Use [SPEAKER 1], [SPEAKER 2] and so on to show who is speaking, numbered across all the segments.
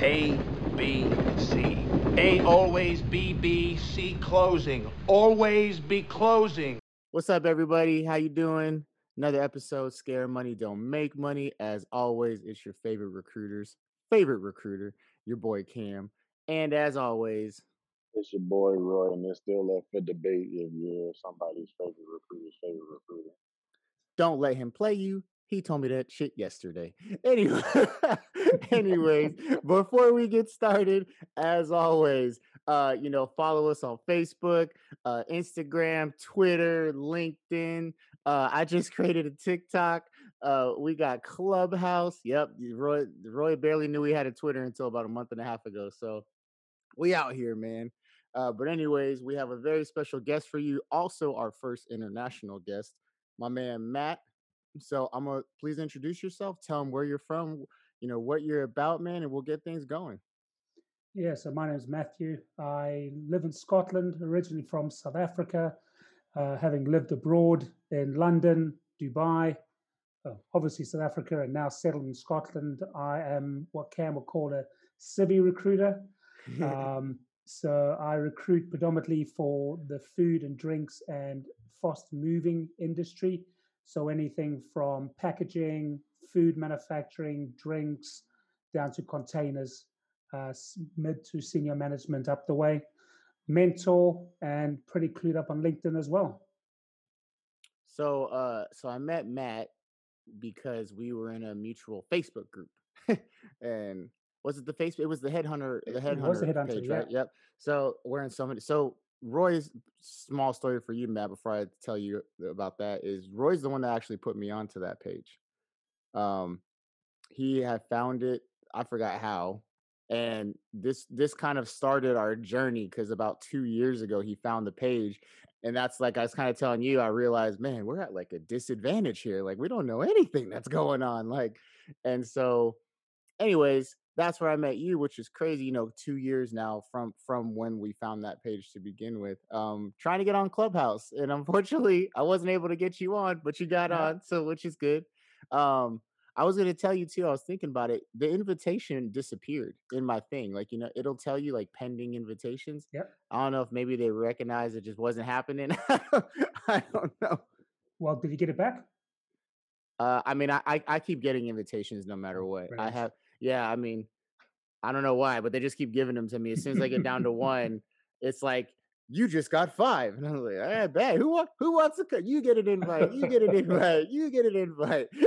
[SPEAKER 1] A, B, C. A always B, B, C closing. Always be closing.
[SPEAKER 2] What's up, everybody? How you doing? Another episode, Scare Money Don't Make Money. As always, it's your favorite recruiter's favorite recruiter, your boy Cam. And as always,
[SPEAKER 3] It's your boy Roy, and it's still up for debate if you're somebody's favorite recruiter's favorite recruiter.
[SPEAKER 2] don't let him play you. He told me that shit yesterday. Anyway, anyways, before we get started, as always, uh, you know, follow us on Facebook, uh, Instagram, Twitter, LinkedIn. Uh, I just created a TikTok. Uh, we got Clubhouse. Yep, Roy. Roy barely knew we had a Twitter until about a month and a half ago. So we out here, man. Uh, but anyways, we have a very special guest for you. Also, our first international guest, my man Matt. So I'm gonna please introduce yourself. Tell them where you're from. You know what you're about, man, and we'll get things going.
[SPEAKER 4] Yeah, so my name is Matthew. I live in Scotland, originally from South Africa, uh, having lived abroad in London, Dubai, uh, obviously South Africa, and now settled in Scotland. I am what Cam would call a civvy recruiter. Um, so I recruit predominantly for the food and drinks and fast moving industry. So anything from packaging, food manufacturing, drinks, down to containers, uh, mid to senior management up the way. Mentor and pretty clued up on LinkedIn as well.
[SPEAKER 2] so uh so I met Matt because we were in a mutual Facebook group. and was it the Facebook? It was the headhunter, the
[SPEAKER 4] It
[SPEAKER 2] headhunter,
[SPEAKER 4] was the Headhunter,
[SPEAKER 2] page,
[SPEAKER 4] yeah.
[SPEAKER 2] right? Yep. So we're in so many. So Roy's small story for you, Matt. Before I tell you about that, is Roy's the one that actually put me onto that page. Um, he had found it. I forgot how, and this this kind of started our journey because about two years ago he found the page, and that's like I was kind of telling you. I realized, man, we're at like a disadvantage here. Like we don't know anything that's going on. Like, and so anyways that's where i met you which is crazy you know two years now from from when we found that page to begin with um trying to get on clubhouse and unfortunately i wasn't able to get you on but you got
[SPEAKER 4] Yeah.
[SPEAKER 2] on so which is good um i was going to tell you too i was thinking about it the invitation disappeared in my thing like you know it'll tell you like pending invitations
[SPEAKER 4] Yep.
[SPEAKER 2] i don't know if maybe they recognize it just wasn't happening i don't know
[SPEAKER 4] Well, did you get it back?
[SPEAKER 2] uh, I mean, I, I I keep getting invitations no matter what. I have, yeah. I mean, I don't know why, but they just keep giving them to me. As soon as I get down to one, it's like you just got five, and I'm like, I bet who who wants to? co- You get an invite. You get an invite. You get an invite.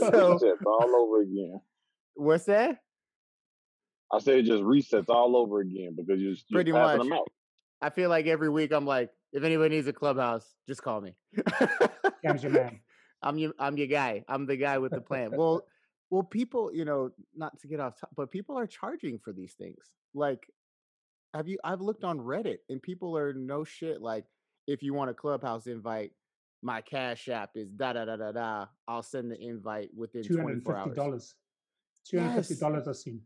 [SPEAKER 2] So
[SPEAKER 3] resets all over again.
[SPEAKER 2] what's that?
[SPEAKER 3] I say it just resets all over again because you're, you're
[SPEAKER 2] Pretty much.
[SPEAKER 3] them out.
[SPEAKER 2] I feel like every week I'm like, if anybody needs a clubhouse, just call me.
[SPEAKER 4] Cam's your man.
[SPEAKER 2] I'm your I'm your guy. I'm the guy with the plan. Well, well, people, you know, not to get off top, but people are charging for these things. Like, have you? I've looked on Reddit, and people are no shit. Like, if you want a clubhouse invite, my cash app is da da da da da. I'll send the invite within
[SPEAKER 4] Two hundred
[SPEAKER 2] 24 hours.
[SPEAKER 4] dollars. Two hundred and fifty
[SPEAKER 2] Yes.
[SPEAKER 4] dollars I've seen.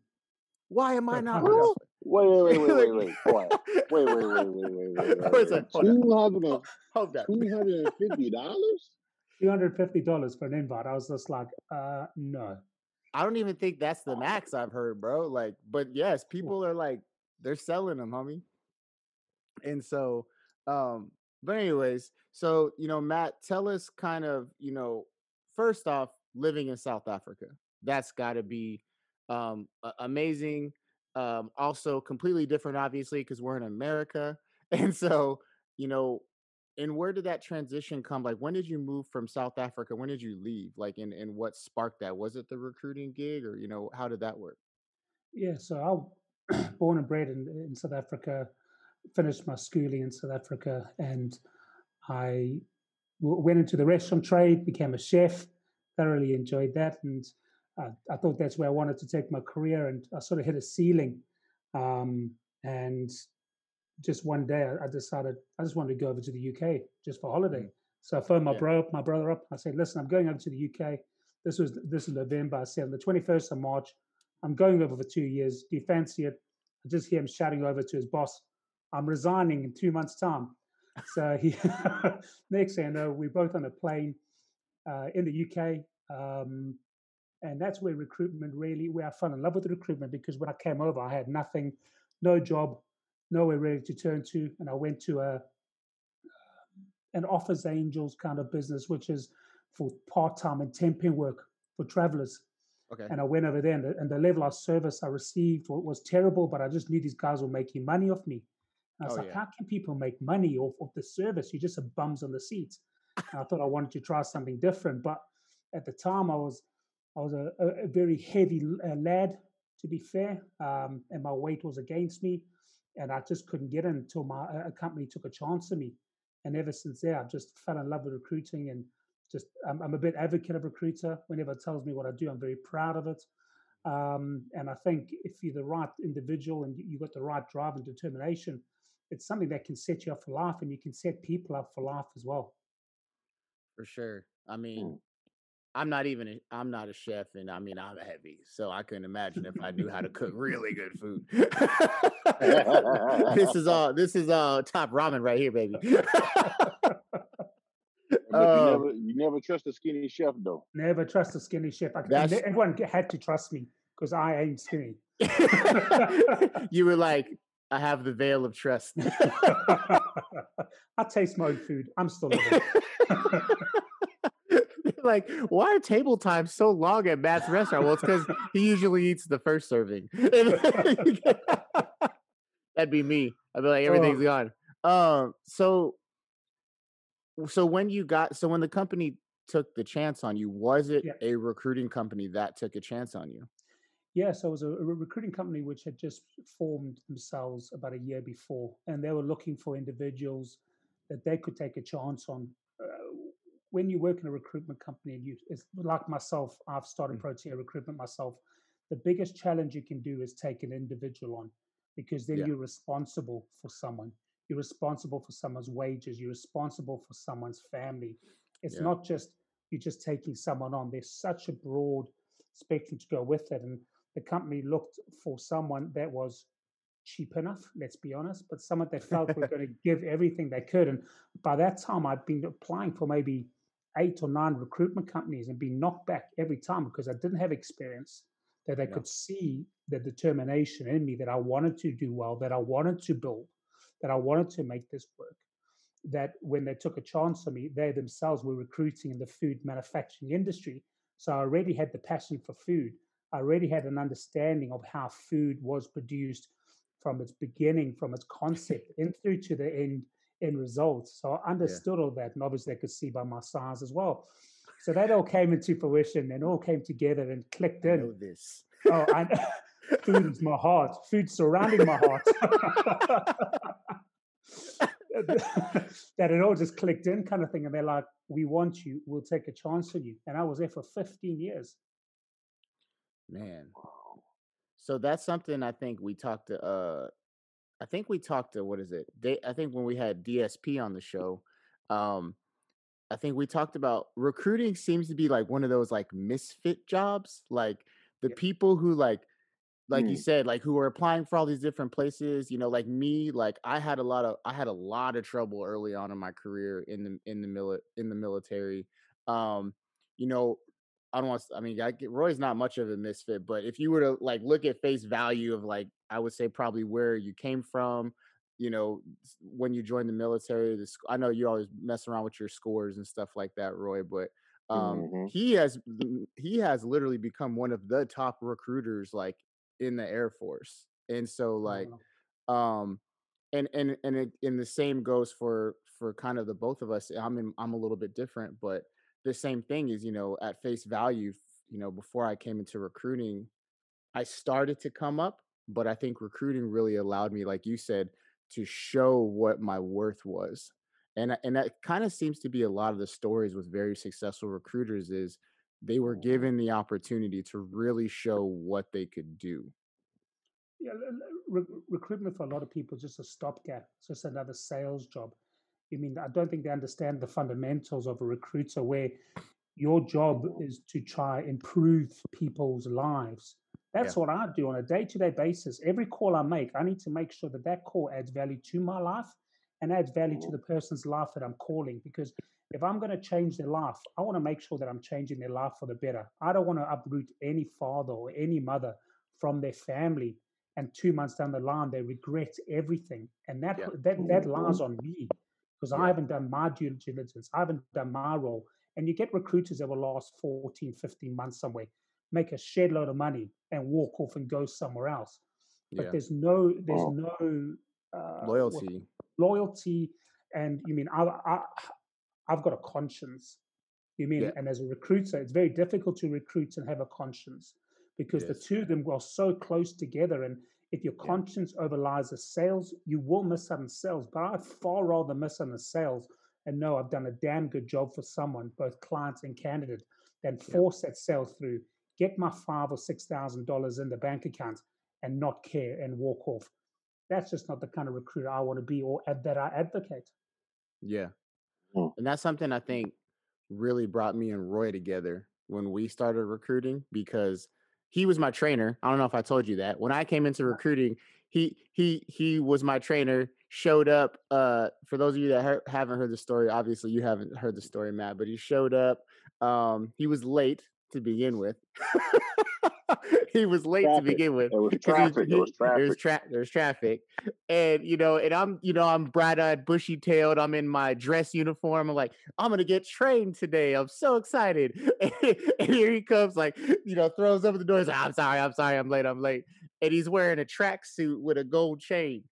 [SPEAKER 2] Why am I not?
[SPEAKER 3] Wait, wait, wait, wait, wait, wait. Wait, wait, wait, wait, wait, wait, wait.
[SPEAKER 2] Wait a sec, hold on.
[SPEAKER 3] Two hundred
[SPEAKER 2] Hold up.
[SPEAKER 3] and two hundred and fifty dollars?
[SPEAKER 4] Two hundred and fifty dollars for an invite. I was just like, uh, no.
[SPEAKER 2] I don't even think that's the max I've heard, bro. Like, but yes, people are like they're selling them, homie. And so, um, but anyways, so you know, Matt, tell us kind of, you know, first off, living in South Africa, that's got to be um amazing. Um, also completely different, obviously, because we're in America, and so you know. And where did that transition come? Like, when did you move from South Africa? When did you leave? Like, and, and what sparked that? Was it the recruiting gig, or you know, how did that work?
[SPEAKER 4] Yeah, so I was born and bred in, in South Africa, finished my schooling in South Africa, and I w- went into the restaurant trade, became a chef, thoroughly enjoyed that, and uh, I thought that's where I wanted to take my career, and I sort of hit a ceiling, um, and just one day I, I decided I just wanted to go over to the UK just for holiday. So I phoned my
[SPEAKER 2] Yeah.
[SPEAKER 4] bro, my brother up. I said, "Listen, I'm going over to the UK. This was this is November. I said on the 21st of March, I'm going over for two years. Do you fancy it? I just hear him shouting over to his boss, I'm resigning in two months' time. So he next thing I know, we're both on a plane uh, in the UK. Um, And that's where recruitment really, where I fell in love with recruitment because when I came over, I had nothing, no job, nowhere really to turn to. And I went to a an Office Angels kind of business, which is for part time and temping work for travelers.
[SPEAKER 2] Okay.
[SPEAKER 4] And I went over there, and the, and the level of service I received was, was terrible, but I just knew these guys were making money off me. And I was
[SPEAKER 2] Oh,
[SPEAKER 4] like,
[SPEAKER 2] yeah.
[SPEAKER 4] how can people make money off of the service? You're just a bums on the seats. And I thought I wanted to try something different, but at the time I was I was a, a, a very heavy uh, lad, to be fair, um, and my weight was against me, and I just couldn't get in until my a company took a chance on me. And ever since there, I've just fell in love with recruiting and just I'm, I'm a bit advocate of recruiter. Whenever it tells me what I do, I'm very proud of it. Um, and I think if you're the right individual and you- you've got the right drive and determination, it's something that can set you up for life, and you can set people up for life as well.
[SPEAKER 2] For sure. I mean, I'm not even a, I'm not a chef and I mean I'm heavy. So I couldn't imagine if I knew how to cook really good food. this is all this is all top ramen right here, baby.
[SPEAKER 3] But you
[SPEAKER 2] Um,
[SPEAKER 3] never you never trust a skinny chef though.
[SPEAKER 4] Never trust a skinny chef. I, everyone had to trust me because I ain't skinny.
[SPEAKER 2] you were like, I have the veil of trust.
[SPEAKER 4] I taste my own food. I'm still living.
[SPEAKER 2] Like, why are table times so long at Matt's restaurant? Well, it's because he usually eats the first serving. That'd be me. I'd be like, everything's
[SPEAKER 4] Oh.
[SPEAKER 2] gone. Um, so, so when you got, so when the company took the chance on you, was it
[SPEAKER 4] Yeah.
[SPEAKER 2] a recruiting company that took a chance on you?
[SPEAKER 4] Yeah, so it was a, a recruiting company which had just formed themselves about a year before, and they were looking for individuals that they could take a chance on. Uh, when you work in a recruitment company, and you, it's like myself, I've started
[SPEAKER 2] Mm.
[SPEAKER 4] Protea recruitment myself. The biggest challenge you can do is take an individual on, because then
[SPEAKER 2] Yeah.
[SPEAKER 4] you're responsible for someone. You're responsible for someone's wages. You're responsible for someone's family. It's
[SPEAKER 2] Yeah.
[SPEAKER 4] not just you're just taking someone on. There's such a broad spectrum to go with it, and the company looked for someone that was cheap enough, let's be honest, but someone that felt were going to give everything they could. And by that time, I'd been applying for maybe eight or nine recruitment companies and be knocked back every time because I didn't have experience. That they
[SPEAKER 2] Yeah.
[SPEAKER 4] could see the determination in me that I wanted to do well, that I wanted to build, that I wanted to make this work. That when they took a chance on me, they themselves were recruiting in the food manufacturing industry. So I already had the passion for food. I already had an understanding of how food was produced from its beginning, from its concept, and through to the end end results. So I understood all that, and obviously I could see by my size as well. So that all came into fruition and all came together and clicked
[SPEAKER 2] I
[SPEAKER 4] in.
[SPEAKER 2] know this.
[SPEAKER 4] Oh, and food is my heart. Food surrounding my heart. that it all just clicked in, kind of thing. And they're like, "We want you. We'll take a chance on you." And I was there for 15 years.
[SPEAKER 2] Man. So that's something I think we talked to uh I think we talked to what is it? They I think when we had DSP on the show, um I think we talked about recruiting seems to be like one of those like misfit jobs. Like the people who like like you
[SPEAKER 3] Mm.
[SPEAKER 2] said, like who are applying for all these different places, you know, like me, like I had a lot of I had a lot of trouble early on in my career in the in the mili- in the military. Um, you know, I don't want to, I mean, I get, Roy's not much of a misfit, but if you were to like look at face value of like, I would say probably where you came from, you know, when you joined the military, the, I know you always mess around with your scores and stuff like that, Roy, but um,
[SPEAKER 3] Mhm.
[SPEAKER 2] he has, he has literally become one of the top recruiters like in the Air Force. And so like,
[SPEAKER 4] Uh,
[SPEAKER 2] um and and and it, and the same goes for for kind of the both of us i'm in, i'm a little bit different but the same thing is you know at face value you know before i came into recruiting i started to come up but i think recruiting really allowed me like you said to show what my worth was and and that kind of seems to be a lot of the stories with very successful recruiters is they were given the opportunity to really show what they could do
[SPEAKER 4] yeah, re- recruitment for a lot of people is just a stopgap. It's just another sales job. I mean, I don't think they understand the fundamentals of a recruiter, where your job is to try improve people's lives. That's what I do on a day-to-day basis. Every call I make, I need to make sure that that call adds value to my life and adds value to the person's life that I'm calling. Because if I'm going to change their life, I want to make sure that I'm changing their life for the better. I don't want to uproot any father or any mother from their family, and two months down the line they regret everything, and that
[SPEAKER 2] Yeah.
[SPEAKER 4] that that
[SPEAKER 3] Mhm.
[SPEAKER 4] lies on me because I haven't done my due diligence. I haven't done my role. And you get recruiters that will last 14, 15 months somewhere, make a shed load of money and walk off and go somewhere else. But
[SPEAKER 2] Yeah.
[SPEAKER 4] there's no there's
[SPEAKER 3] Oh.
[SPEAKER 4] no uh, what-
[SPEAKER 2] Loyalty.
[SPEAKER 4] loyalty and you mean I, I I've got a conscience. You mean
[SPEAKER 2] Yeah.
[SPEAKER 4] and as a recruiter, it's very difficult to recruit and have a conscience because the two of them are so close together. And if your
[SPEAKER 2] Yeah.
[SPEAKER 4] conscience overlies the sales, you will miss out on sales. But I'd far rather miss on the sales and know I've done a damn good job for someone, both clients and candidate, than
[SPEAKER 2] Yeah.
[SPEAKER 4] force that sale through, get my five or six thousand dollars in the bank account and not care and walk off. That's just not the kind of recruiter I want to be or ad- that I advocate.
[SPEAKER 2] Yeah.
[SPEAKER 3] Mm.
[SPEAKER 2] And that's something I think really brought me and Roy together when we started recruiting because he was my trainer. I don't know if I told you that. When I came into recruiting, he he he was my trainer, showed up uh for those of you that haven't heard the story, obviously you haven't heard the story, Matt, but he showed up um he was late to begin with. he was late to begin with.
[SPEAKER 3] It was traffic.
[SPEAKER 2] He-
[SPEAKER 3] was traffic.
[SPEAKER 2] There's, tra- there's traffic, and you know, and I'm, you know, I'm bright-eyed, bushy-tailed. I'm in my dress uniform. I'm like, I'm gonna get trained today. I'm so excited. and here he comes, like, you know, throws over the door. He's like, I'm sorry, I'm sorry, I'm late, I'm late. And he's wearing a tracksuit with a gold chain.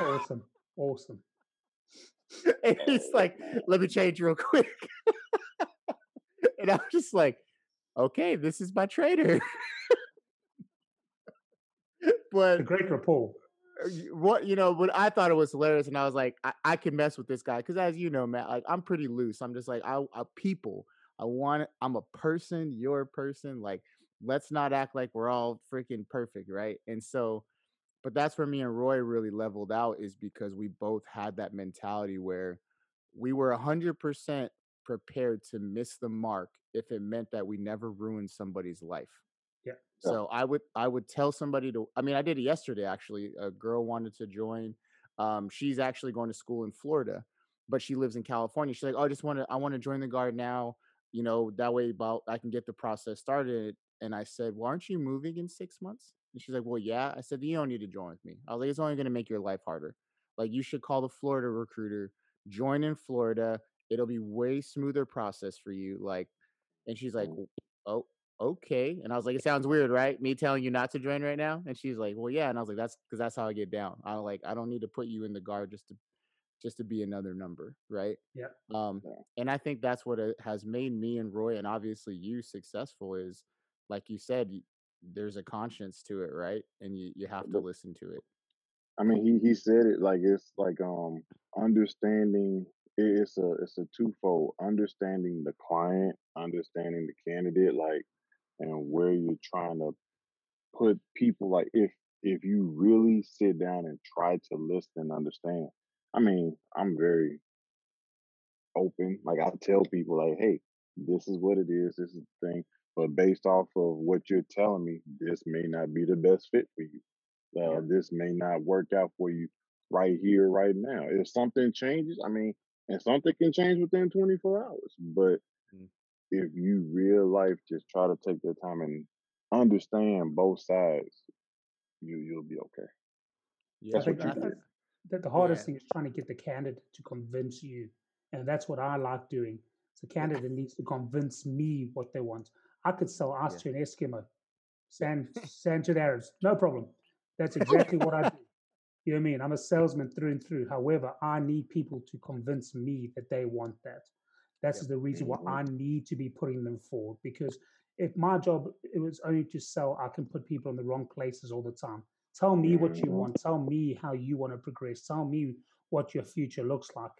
[SPEAKER 4] Awesome. Awesome.
[SPEAKER 2] and he's like, let me change real quick. and I'm just like, okay, this is my trader. but
[SPEAKER 4] A great rapport.
[SPEAKER 2] uh, what you know but i thought it was hilarious and i was like i, I can mess with this guy because as you know matt like i'm pretty loose i'm just like i, I people i want i'm a person you're a person like let's not act like we're all freaking perfect right and so but that's where me and roy really leveled out is because we both had that mentality where we were 100% prepared to miss the mark if it meant that we never ruined somebody's life
[SPEAKER 4] Yeah.
[SPEAKER 2] So I would I would tell somebody to I mean I did it yesterday actually. A girl wanted to join. Um, she's actually going to school in Florida, but she lives in California. She's like, Oh, I just want to I want to join the guard now. You know, that way about I can get the process started. And I said, Well, aren't you moving in six months? And she's like, Well, yeah. I said, You don't need to join with me. I was like, It's only gonna make your life harder. Like you should call the Florida recruiter, join in Florida. It'll be way smoother process for you. Like, and she's like,
[SPEAKER 3] Mm.
[SPEAKER 2] Oh, okay. And I was like, it sounds weird, right? Me telling you not to join right now. And she's like, well, yeah. And I was like, that's because that's how I get down. I like, I don't need to put you in the guard just to, just to be another number, right?
[SPEAKER 4] Yeah.
[SPEAKER 2] Um, and I think that's what it has made me and Roy, and obviously you, successful. Is like you said, there's a conscience to it, right? And you you have to listen to it.
[SPEAKER 3] I mean, he he said it like it's like um understanding. It- It's a it's a twofold understanding the client, understanding the candidate, like and where you're trying to put people. Like if if you really sit down and try to listen and understand. I mean, I'm very open. Like I tell people, like, hey, this is what it is. This is the thing. But based off of what you're telling me, this may not be the best fit for you. Uh,
[SPEAKER 2] Yeah.
[SPEAKER 3] This may not work out for you right here, right now. If something changes, I mean, and something can change within 24 hours. But
[SPEAKER 2] Mm.
[SPEAKER 3] if you real life just try to take the time and understand both sides, you you'll be okay.
[SPEAKER 2] Yeah,
[SPEAKER 3] That's
[SPEAKER 4] I
[SPEAKER 3] what
[SPEAKER 4] think
[SPEAKER 3] you
[SPEAKER 4] I-
[SPEAKER 3] did.
[SPEAKER 4] that the hardest
[SPEAKER 2] Yeah.
[SPEAKER 4] thing is trying to get the candidate to convince you, and that's what I like doing. So candidate needs to convince me what they want. I could sell ice
[SPEAKER 2] Yeah.
[SPEAKER 4] to an Eskimo, sand sand to the Arabs, no problem. That's exactly what I do. You know what I mean? I'm a salesman through and through. However, I need people to convince me that they want that. That's
[SPEAKER 2] Yep.
[SPEAKER 4] the reason why
[SPEAKER 3] Mhm.
[SPEAKER 4] I need to be putting them forward. Because if my job it was only to sell, I can put people in the wrong places all the time. Tell me what you
[SPEAKER 3] Mhm.
[SPEAKER 4] want. Tell me how you want to progress. Tell me what your future looks like,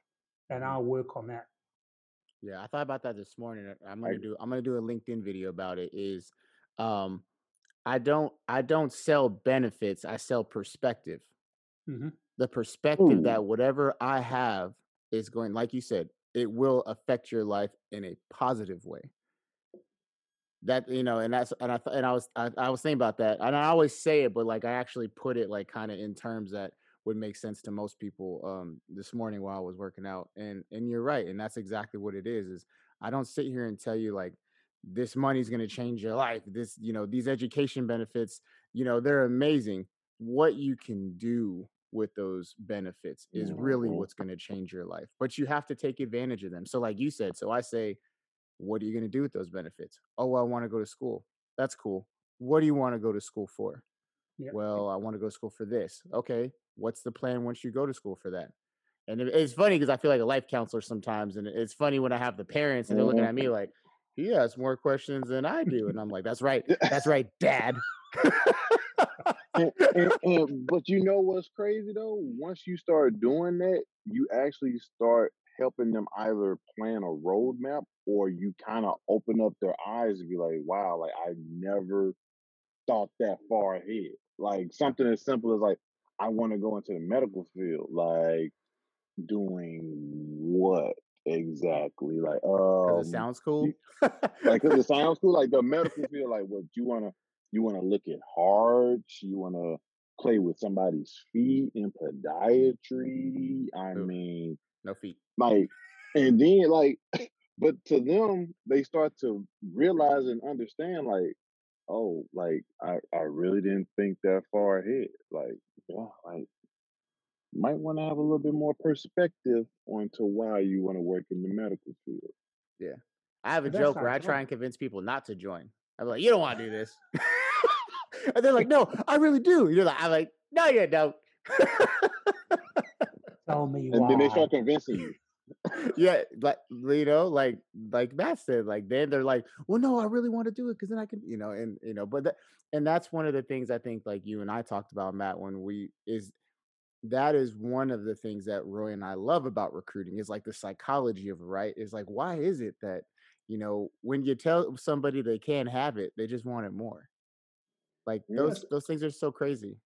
[SPEAKER 4] and
[SPEAKER 2] Mhm.
[SPEAKER 4] I'll work on that.
[SPEAKER 2] Yeah, I thought about that this morning. I'm gonna do I'm gonna do a LinkedIn video about it. Is um I don't I don't sell benefits, I sell perspective.
[SPEAKER 4] Hmm
[SPEAKER 2] The perspective
[SPEAKER 3] Ooh.
[SPEAKER 2] that whatever I have is going, like you said, it will affect your life in a positive way. That you know, and that's and I and I was I, I was thinking about that, and I always say it, but like I actually put it like kind of in terms that would make sense to most people um this morning while I was working out. And and you're right, and that's exactly what it is is I don't sit here and tell you like this money's going to change your life. This, you know, these education benefits, you know, they're amazing. What you can do with those benefits is really what's going to change your life. But you have to take advantage of them. So like you said, so I say what are you going to do with those benefits? Oh, I want to go to school. That's cool. What do you want to go to school for?
[SPEAKER 4] Yep.
[SPEAKER 2] Well, I want to go to school for this. Okay. What's the plan once you go to school for that? And it's funny because I feel like a life counselor sometimes. And it's funny when I have the parents and they're looking at me like, he has more questions than I do. And I'm like, that's right. That's right, dad.
[SPEAKER 3] and, and, and but you know what's crazy though? Once you start doing that, you actually start helping them either plan a roadmap or you kind of open up their eyes and be like, wow, like I never thought that far ahead. Like something as simple as like, I want to go into the medical field. Like doing what exactly? Like,
[SPEAKER 2] Because it
[SPEAKER 3] um,
[SPEAKER 2] sounds cool.
[SPEAKER 3] like 'cause it sounds cool. Like the medical field, like what you wanna you wanna look at hearts, you wanna play with somebody's mm. feet in mm. podiatry. I mean,
[SPEAKER 2] no feet.
[SPEAKER 3] like, and then like, but to them, they start to realize and understand, like, oh, like I I really didn't think that far ahead. Like, yeah, like might want to have a little bit more perspective onto why you want to work in the medical field.
[SPEAKER 2] Yeah. I have a
[SPEAKER 4] that's
[SPEAKER 2] joke where I try and convince people not to join. I'm like, you don't want to do this. and they're like, no, I really do. You're like, I'm like, no, you don't.
[SPEAKER 4] Tell me
[SPEAKER 3] And then they start convincing you.
[SPEAKER 2] yeah, like you know, like like Matt said, like then they're like, well, no, I really want to do it because then I can, you know, and you know, but that, and that's one of the things I think, like you and I talked about, Matt, when we is that is one of the things that Roy and I love about recruiting is like the psychology of it, right? Is like, why is it that you know when you tell somebody they can't have it, they just want it more? Like
[SPEAKER 3] Yeah.
[SPEAKER 2] those those things are so crazy.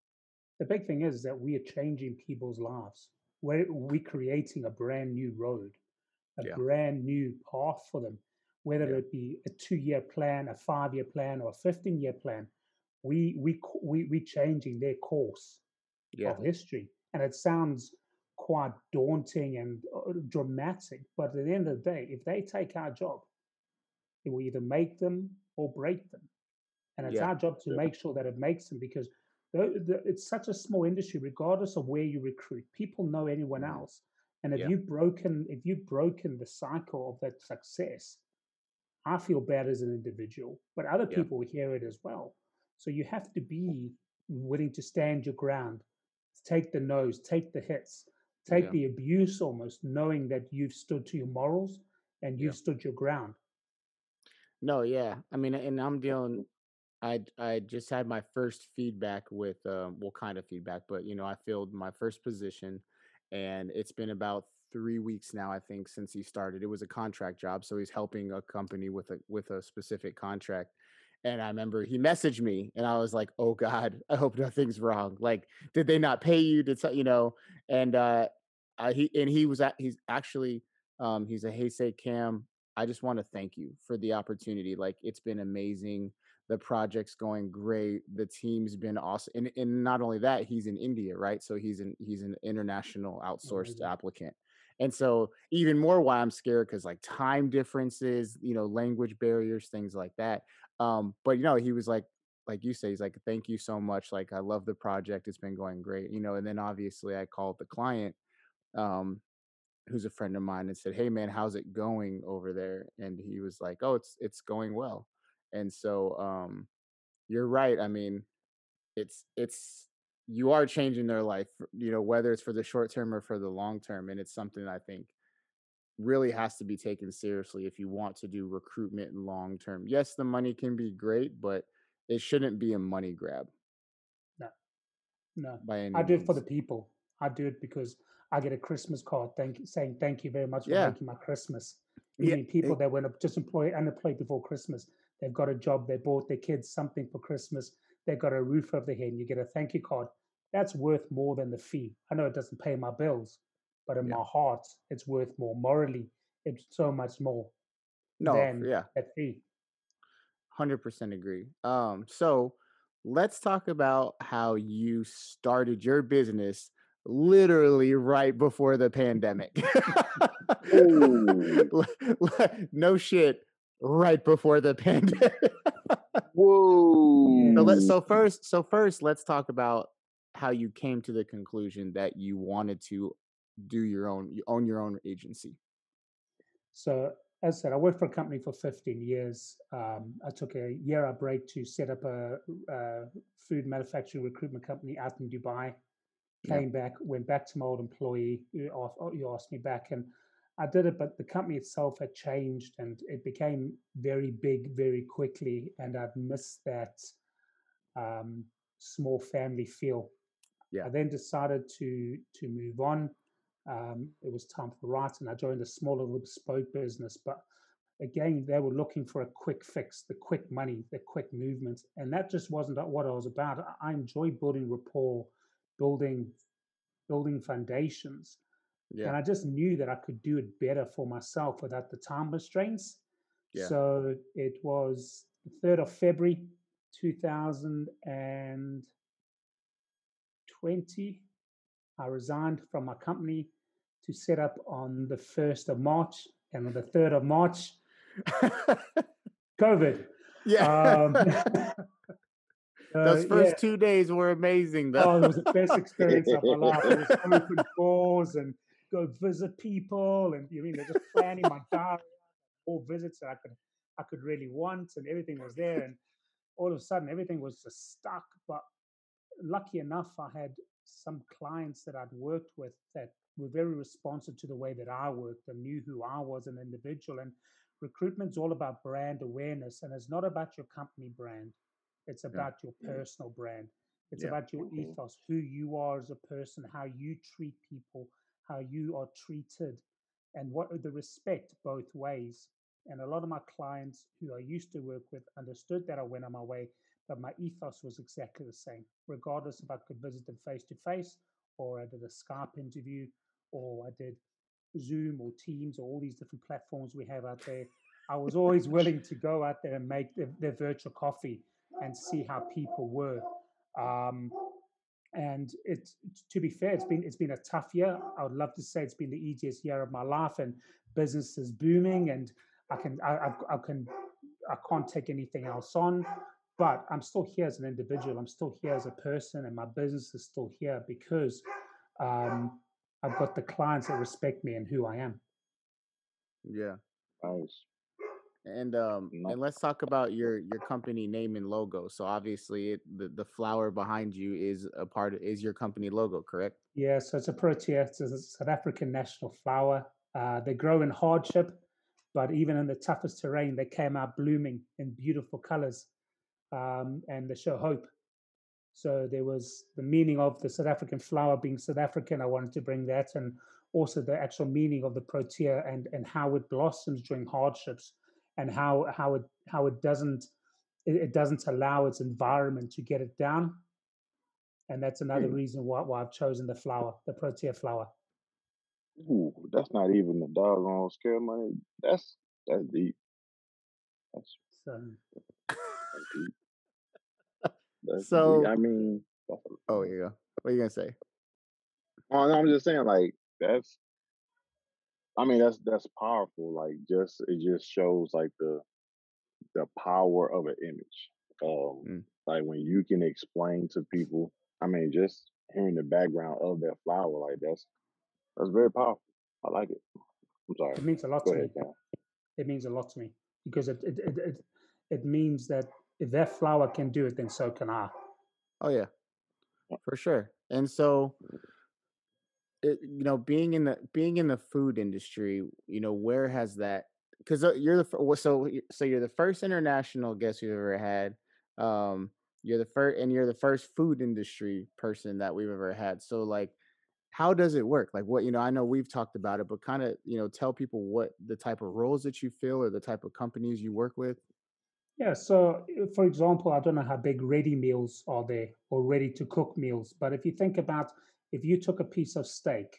[SPEAKER 4] the big thing is that we are changing people's lives. We're, we're creating a brand new road, a
[SPEAKER 2] Yeah,
[SPEAKER 4] brand new path for them, whether
[SPEAKER 2] yeah,
[SPEAKER 4] it be a two year plan, a five year plan, or a 15 year plan. We, we, we, we're changing their course
[SPEAKER 2] yeah,
[SPEAKER 4] of history. And it sounds quite daunting and uh, dramatic, but at the end of the day, if they take our job, it will either make them or break them. And it's
[SPEAKER 2] yeah,
[SPEAKER 4] our job to make sure that it makes them because the, the, it's such a small industry, regardless of where you recruit. People know anyone
[SPEAKER 2] mhm,
[SPEAKER 4] else, and if
[SPEAKER 2] yeah,
[SPEAKER 4] you've broken if you've broken the cycle of that success, I feel bad as an individual, but other
[SPEAKER 2] yeah,
[SPEAKER 4] people hear it as well. So you have to be willing to stand your ground, take the nose, take the hits, take
[SPEAKER 2] yeah,
[SPEAKER 4] the abuse almost, knowing that you've stood to your morals and you've stood your ground.
[SPEAKER 2] No, yeah. I mean, and I'm dealing. I I just had my first feedback with um, well, kind of feedback, but you know, I filled my first position, and it's been about three weeks now, I think, since he started. It was a contract job, so he's helping a company with a with a specific contract. And I remember he messaged me, and I was like, "Oh God, I hope nothing's wrong. Like, did they not pay you? Did you know?" And uh, uh, he and he was at, he's actually um, he's a Hey Say Cam. I just want to thank you for the opportunity. Like, it's been amazing. The project's going great. The team's been awesome. And, and not only that, he's in India, right? So he's an he's an international outsourced
[SPEAKER 4] Amazing.
[SPEAKER 2] applicant. And so even more why I'm scared because like time differences, you know, language barriers, things like that. Um, but you know, he was like, like you say, he's like, thank you so much. Like, I love the project. It's been going great. You know, and then obviously I called the client, um, who's a friend of mine and said, Hey man, how's it going over there? And he was like, Oh, it's it's going well. And so um you're right. I mean, it's it's you are changing their life, you know, whether it's for the short term or for the long term. And it's something I think really has to be taken seriously if you want to do recruitment long term. Yes, the money can be great, but it shouldn't be a money grab
[SPEAKER 4] No, no.
[SPEAKER 2] by any
[SPEAKER 4] I do it for the people. I do it because I get a Christmas card thank saying thank you very much for
[SPEAKER 2] Yeah.
[SPEAKER 4] making my Christmas.
[SPEAKER 2] Yeah.
[SPEAKER 4] Meaning people
[SPEAKER 2] it-
[SPEAKER 4] that were just employed unemployed before Christmas. They've got a job, they bought their kids something for Christmas, they've got a roof over their head, and you get a thank you card. That's worth more than the fee. I know it doesn't pay my bills, but in
[SPEAKER 2] Yeah.
[SPEAKER 4] my heart, it's worth more. Morally, it's so much more
[SPEAKER 2] No,
[SPEAKER 4] than
[SPEAKER 2] yeah.
[SPEAKER 4] that fee.
[SPEAKER 2] 100% agree. Um, so let's talk about how you started your business literally right before the pandemic. no shit, right before the pandemic.
[SPEAKER 3] Whoa.
[SPEAKER 2] So, let, so first, so first, let's talk about how you came to the conclusion that you wanted to do your own, you own your own agency.
[SPEAKER 4] So, as I said, I worked for a company for 15 years. Um, I took a year a break to set up a, a, food manufacturing recruitment company out in Dubai. Came yeah. back, went back to my old employee. You asked, you asked me back, and I did it, but the company itself had changed and it became very big very quickly, and I'd missed that um, small family feel. Yeah. I then decided to to move on. Um, it was time for the right, and I joined a smaller bespoke business. But again, they were looking for a quick fix, the quick money, the quick movement, and that just wasn't what I was about. I enjoy building rapport, building building foundations yeah. And I just knew that I could do it better for myself without the time restraints. Yeah. So it was the 3rd of February 2020. I resigned from my company to set up on the 1st of March. And on the 3rd of March, COVID.
[SPEAKER 2] Yeah. Um, Those first yeah. two days were amazing, though.
[SPEAKER 4] Oh, it was the best experience of my life. It was open doors and go visit people, and you mean they're just planning my diary, all visits that I could I could really want, and everything was there, and all of a sudden everything was just stuck. But lucky enough, I had some clients that I'd worked with that were very responsive to the way that I worked and knew who I was an individual. And recruitment's all about brand awareness, and it's not about your company brand. It's about yeah. your mm-hmm. personal brand. It's yeah. about your mm-hmm. ethos, who you are as a person, how you treat people, how you are treated and what the respect both ways. And a lot of my clients who I used to work with understood that I went on my way, but my ethos was exactly the same, regardless if I could visit them face to face or I did a Skype interview or I did Zoom or Teams or all these different platforms we have out there. I was always willing to go out there and make their, virtual coffee and see how people were. Um, and it, to be fair, it's been it's been a tough year. I would love to say it's been the easiest year of my life, and business is booming, and I can I, I, I can I can't take anything else on. But I'm still here as an individual. I'm still here as a person, and my business is still here because um, I've got the clients that respect me and who I am.
[SPEAKER 2] Yeah.
[SPEAKER 3] Nice.
[SPEAKER 2] And um and let's talk about your your company name and logo. So obviously it, the the flower behind you is a part of, is your company logo, correct?
[SPEAKER 4] Yeah, so it's a protea, it's a South African national flower. Uh, they grow in hardship, but even in the toughest terrain, they came out blooming in beautiful colors, um, and they show hope. So there was the meaning of the South African flower being South African. I wanted to bring that, and also the actual meaning of the protea and and how it blossoms during hardships and how how it how it doesn't it, it doesn't allow its environment to get it down and that's another mm. reason why, why I've chosen the flower, the protea flower.
[SPEAKER 3] Ooh, that's not even the doggone scare money. That's that's deep. That's, so, that's deep. That's
[SPEAKER 2] so
[SPEAKER 3] deep. I mean,
[SPEAKER 2] oh yeah, what are you gonna say?
[SPEAKER 3] Oh, no, I'm just saying, like that's I mean, that's that's powerful. Like, just it just shows like the the power of an image. Um, mm. Like when you can explain to people. I mean, just hearing the background of that flower, like that's that's very powerful. I like it. I'm sorry.
[SPEAKER 4] It means a lot Go to ahead, me. It means a lot to me because it it, it it it means that if that flower can do it, then so can I.
[SPEAKER 2] Oh yeah, for sure. And so it, you know, being in the being in the food industry, you know, where has that? Because uh, you're the so so you're the first international guest we've ever had. Um, you're the first, and you're the first food industry person that we've ever had. So, like, how does it work? Like, what you know, I know we've talked about it, but kind of, you know, tell people what the type of roles that you fill or the type of companies you work with.
[SPEAKER 4] Yeah. So, uh, for example, I don't know how big ready meals are there or ready to cook meals, but if you think about if you took a piece of steak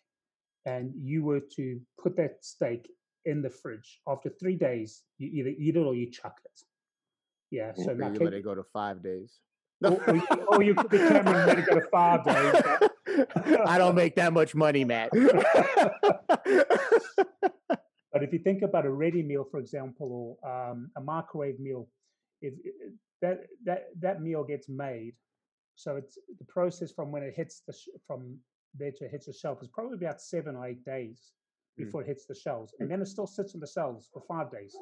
[SPEAKER 4] and you were to put that steak in the fridge after three days, you either eat it or you chuck it. Yeah. So
[SPEAKER 2] okay, you let it go to five days.
[SPEAKER 4] Or, or, you, or you put the camera and let it go to five days.
[SPEAKER 2] I don't make that much money, Matt.
[SPEAKER 4] But if you think about a ready meal, for example, or um, a microwave meal, if that that that meal gets made, so it's the process from when it hits the sh- from there to it hits the shelf is probably about seven or eight days
[SPEAKER 2] Mm.
[SPEAKER 4] before it hits the shelves, and then it still sits on the shelves for five days,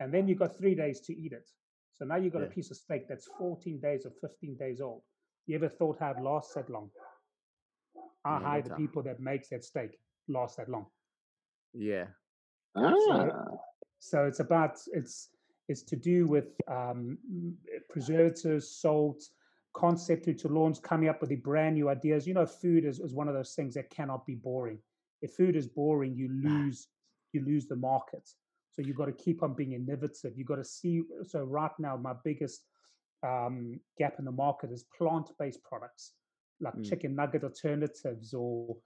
[SPEAKER 4] and then you've got three days to eat it. So now you've got
[SPEAKER 2] Yeah.
[SPEAKER 4] a piece of steak that's 14 days or 15 days old. You ever thought how it lasts that long? I
[SPEAKER 2] Yeah,
[SPEAKER 4] hire the
[SPEAKER 2] time.
[SPEAKER 4] people that makes that steak last that long.
[SPEAKER 2] yeah.
[SPEAKER 3] Ah,
[SPEAKER 4] So it's about it's it's to do with um, m- preservatives, salt, concept to, to launch, coming up with the brand new ideas. You know, food is, is one of those things that cannot be boring. If food is boring, you lose you lose the market. So you've got to keep on being innovative. You've got to see. So right now, my biggest um, gap in the market is plant-based products like
[SPEAKER 2] Mm.
[SPEAKER 4] chicken nugget alternatives or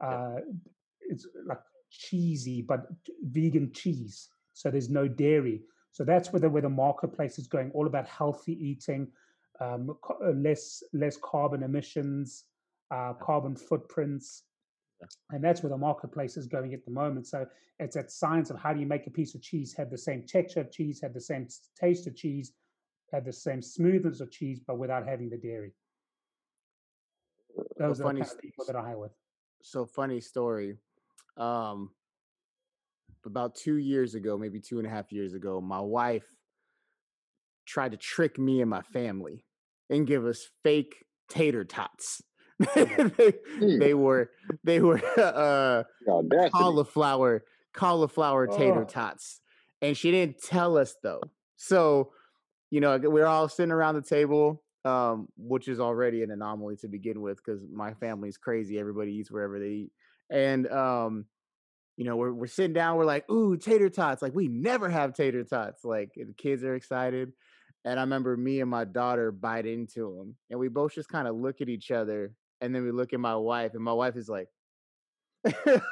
[SPEAKER 4] uh, it's like cheesy but vegan cheese. So there's no dairy. So that's where the where the marketplace is going. All about healthy eating, um, uh, less less carbon emissions, uh, carbon footprints, and that's where the marketplace is going at the moment. So it's that science of how do you make a piece of cheese have the same texture of cheese, have the same taste of cheese, have the same smoothness of cheese, but without having the dairy. Those are the kind of people that I with.
[SPEAKER 2] so funny story. Um, about two years ago, maybe two and a half years ago, my wife tried to trick me and my family and give us fake tater tots. they, they were they were uh
[SPEAKER 3] the
[SPEAKER 2] cauliflower cauliflower tater
[SPEAKER 4] Oh.
[SPEAKER 2] tots and she didn't tell us though so you know we're all sitting around the table um which is already an anomaly to begin with because my family's crazy everybody eats wherever they eat and um you know we're, we're sitting down we're like ooh tater tots like we never have tater tots like the kids are excited and i remember me and my daughter bite into them and we both just kind of look at each other and then we look at my wife and my wife is like like,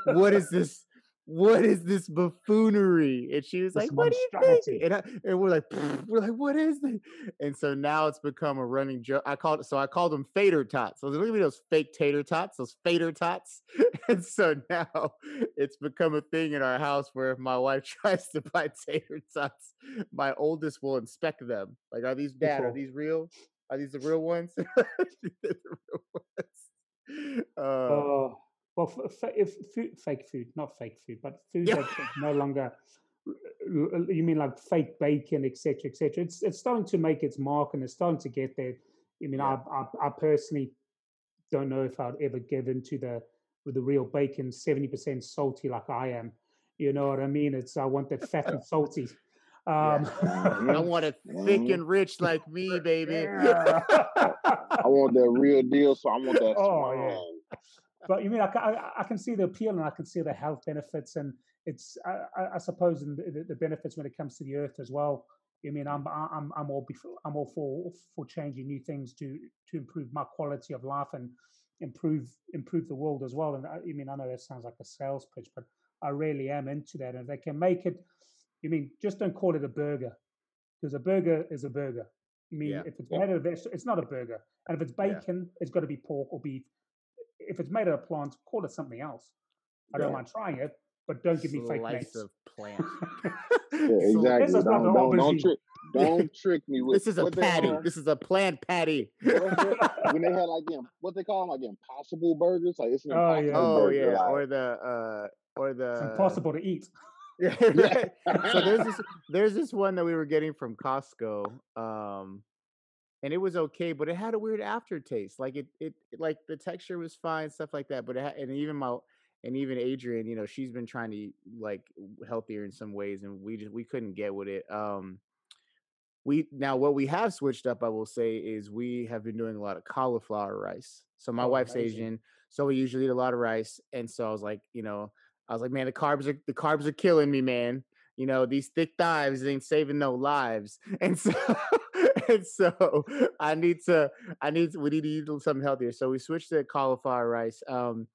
[SPEAKER 2] what is this? What is this buffoonery? And she was
[SPEAKER 4] This
[SPEAKER 2] like, "What do you think?" And, I, and we're like, "We're like, what is this?" And so now it's become a running joke. I called so I called them fader tots. So was like, "Look at me those fake tater tots, those fader tots." And so now it's become a thing in our house where if my wife tries to buy tater tots, my oldest will inspect them. Like, are these dad? Are these real? Are these the real ones? The real ones. Uh,
[SPEAKER 4] Oh, well, f- fa- if food, fake food, not fake food, but food
[SPEAKER 2] Yeah.
[SPEAKER 4] that's no longer. l- l- You mean like fake bacon, etc., etc. It's it's starting to make its mark, and it's starting to get there. I mean,
[SPEAKER 2] Yeah.
[SPEAKER 4] I, I I personally don't know if I'd ever get into the with the real bacon, seventy percent salty like I am. You know what I mean? It's I want that fat and salty. Um,
[SPEAKER 2] I want it thick and rich like me, baby.
[SPEAKER 4] Yeah.
[SPEAKER 3] I want that real deal, so I want that
[SPEAKER 4] Oh, yeah.
[SPEAKER 3] strong.
[SPEAKER 4] But you mean I, I, I can see the appeal and I can see the health benefits and it's I, I- I suppose in the, the- benefits when it comes to the earth as well. You mean I'm I- I'm I'm all I'm all for for changing new things to to improve my quality of life and improve improve the world as well. And I, you mean I know that sounds like a sales pitch, but I really am into that. And if they can make it, you mean just don't call it a burger because a burger is a burger. You mean
[SPEAKER 2] Yeah.
[SPEAKER 4] if it's
[SPEAKER 3] Yeah.
[SPEAKER 4] made of vegetable, it's not a burger. And if it's
[SPEAKER 2] Yeah.
[SPEAKER 4] bacon, it's got to be pork or beef. If it's made out of plants, call it something else. I don't
[SPEAKER 3] Yeah.
[SPEAKER 4] mind trying it, but don't give me fake
[SPEAKER 2] Slice
[SPEAKER 4] names.
[SPEAKER 2] of plant.
[SPEAKER 3] Yeah, exactly.
[SPEAKER 4] This is
[SPEAKER 3] Don't, don't, don't
[SPEAKER 4] aubergine.
[SPEAKER 3] trick, don't trick me with
[SPEAKER 2] This is a patty. This is a plant patty.
[SPEAKER 3] when they had like them, what they call them, like impossible burgers. Like it's an
[SPEAKER 4] Oh,
[SPEAKER 3] impossible
[SPEAKER 4] yeah.
[SPEAKER 2] Oh yeah,
[SPEAKER 3] like,
[SPEAKER 2] or the uh, or the
[SPEAKER 4] It's impossible to eat.
[SPEAKER 2] Yeah, so there's this there's this one that we were getting from Costco, um, and it was okay, but it had a weird aftertaste. Like it, it, like the texture was fine, stuff like that. But it had, and even my and even Adrian, you know, she's been trying to eat like healthier in some ways, and we just we couldn't get with it. Um, we now what we have switched up, I will say, is we have been doing a lot of cauliflower rice. So my
[SPEAKER 4] Oh,
[SPEAKER 2] wife's
[SPEAKER 4] amazing.
[SPEAKER 2] Asian, so we usually eat a lot of rice, and so I was like, you know, I was like, man, the carbs are the carbs are killing me, man. You know, these thick thighs ain't saving no lives. And so and so I need to I need to, we need to eat something healthier. So we switched to cauliflower rice. Um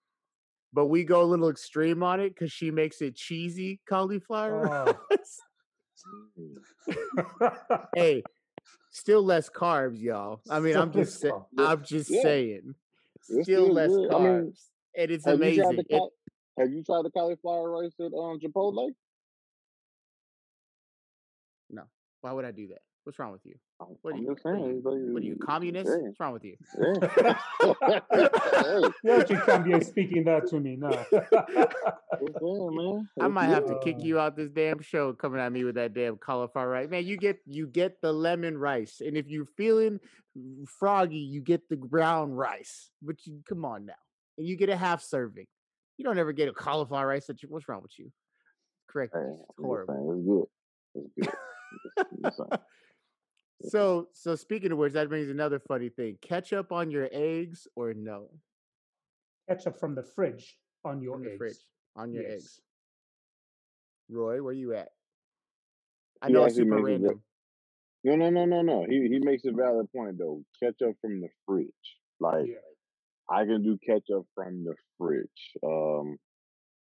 [SPEAKER 2] but we go a little extreme on it because she makes it cheesy cauliflower
[SPEAKER 4] Oh.
[SPEAKER 2] rice. hey, still less carbs, y'all. I mean, I'm just sa- I'm just
[SPEAKER 3] Yeah.
[SPEAKER 2] saying. Still less
[SPEAKER 3] good. I
[SPEAKER 2] carbs,
[SPEAKER 3] mean,
[SPEAKER 2] and it's
[SPEAKER 3] have you
[SPEAKER 2] amazing. It,
[SPEAKER 3] have you tried the cauliflower rice at um Chipotle?
[SPEAKER 2] no, why would I do that? What's wrong with you?
[SPEAKER 3] Oh,
[SPEAKER 2] what are
[SPEAKER 3] I'm
[SPEAKER 2] you?
[SPEAKER 3] just
[SPEAKER 2] What are
[SPEAKER 3] saying.
[SPEAKER 2] you? What are you, communist?
[SPEAKER 3] Hey,
[SPEAKER 2] What's wrong with you?
[SPEAKER 3] hey. hey,
[SPEAKER 4] Don't you come here speaking that to me, no.
[SPEAKER 3] just man.
[SPEAKER 2] I
[SPEAKER 3] It's
[SPEAKER 2] might have to kick you out this damn show coming at me with that damn cauliflower rice. Man, you get you get the lemon rice, and if you're feeling froggy, you get the brown rice. But you come on now, and you get a half serving. You don't ever get a cauliflower rice. That you, what's wrong with you? Correct.
[SPEAKER 3] Hey,
[SPEAKER 2] me,
[SPEAKER 3] I'm
[SPEAKER 2] It's
[SPEAKER 3] just
[SPEAKER 2] horrible.
[SPEAKER 3] saying. It's good. It's good.
[SPEAKER 2] So so speaking of which, that brings another funny thing: ketchup on your eggs or no
[SPEAKER 4] Ketchup from the fridge on your
[SPEAKER 2] the
[SPEAKER 4] eggs.
[SPEAKER 2] fridge on your
[SPEAKER 4] Yes.
[SPEAKER 2] eggs. Roy, where you at? I know it's super
[SPEAKER 3] it.
[SPEAKER 2] random.
[SPEAKER 3] No, no, no, no, no. He he makes a valid point though. Ketchup from the fridge. Like
[SPEAKER 4] Yeah.
[SPEAKER 3] I can do ketchup from the fridge. Um,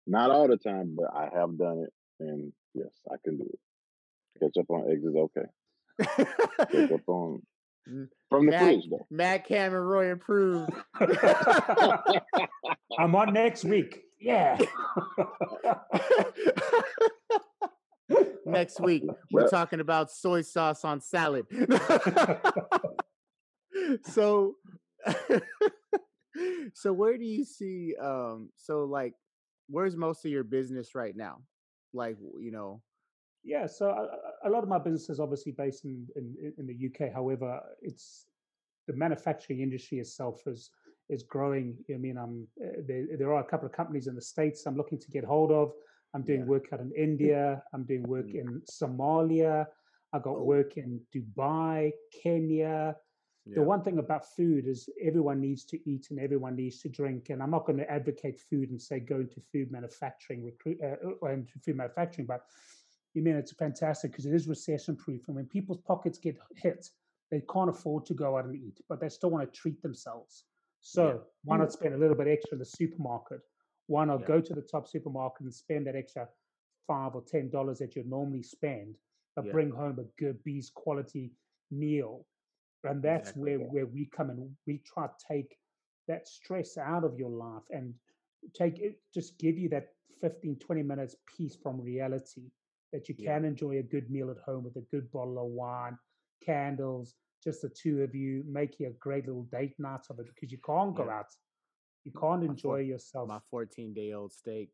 [SPEAKER 3] not all the time, but I have done it, and yes, I can do it. Ketchup on eggs is okay. Ketchup on from the
[SPEAKER 2] Matt,
[SPEAKER 3] fridge though.
[SPEAKER 2] Matt Cameron Roy approved.
[SPEAKER 4] I'm on next week. Yeah.
[SPEAKER 2] Next week, we're
[SPEAKER 3] But
[SPEAKER 2] talking about soy sauce on salad. so, so where do you see? Um, so like, where's most of your business right now? Like, you know,
[SPEAKER 4] Yeah, so a, a lot of my business is obviously based in, in in the UK. However, it's the manufacturing industry itself is is growing. I mean, I'm uh, there, there are a couple of companies in the states I'm looking to get hold of. I'm doing
[SPEAKER 2] Yeah.
[SPEAKER 4] work out in India. I'm doing work
[SPEAKER 2] Mm.
[SPEAKER 4] in Somalia. I got
[SPEAKER 2] Oh.
[SPEAKER 4] work in Dubai, Kenya. The one thing about food is everyone needs to eat and everyone needs to drink. And I'm not going to advocate food and say go into food manufacturing, recruit uh, uh, into food manufacturing, but you mean it's fantastic because it is recession proof. And when people's pockets get hit, they can't afford to go out and eat, but they still want to treat themselves. So
[SPEAKER 2] yeah,
[SPEAKER 4] why not spend a little bit extra in the supermarket? Why not
[SPEAKER 2] yeah,
[SPEAKER 4] go to the top supermarket and spend that extra five or ten dollars that you normally spend, but
[SPEAKER 2] yeah,
[SPEAKER 4] bring home a good bees quality meal? And that's
[SPEAKER 2] exactly.
[SPEAKER 4] where where we come in. We try to take that stress out of your life and take it, just give you that 15, 20 minutes peace from reality that you
[SPEAKER 2] Yeah,
[SPEAKER 4] can enjoy a good meal at home with a good bottle of wine, candles, just the two of you, making a great little date night of it because you can't go
[SPEAKER 2] yeah.
[SPEAKER 4] out. You can't
[SPEAKER 2] My
[SPEAKER 4] enjoy
[SPEAKER 2] four,
[SPEAKER 4] yourself.
[SPEAKER 2] my 14 day old steak.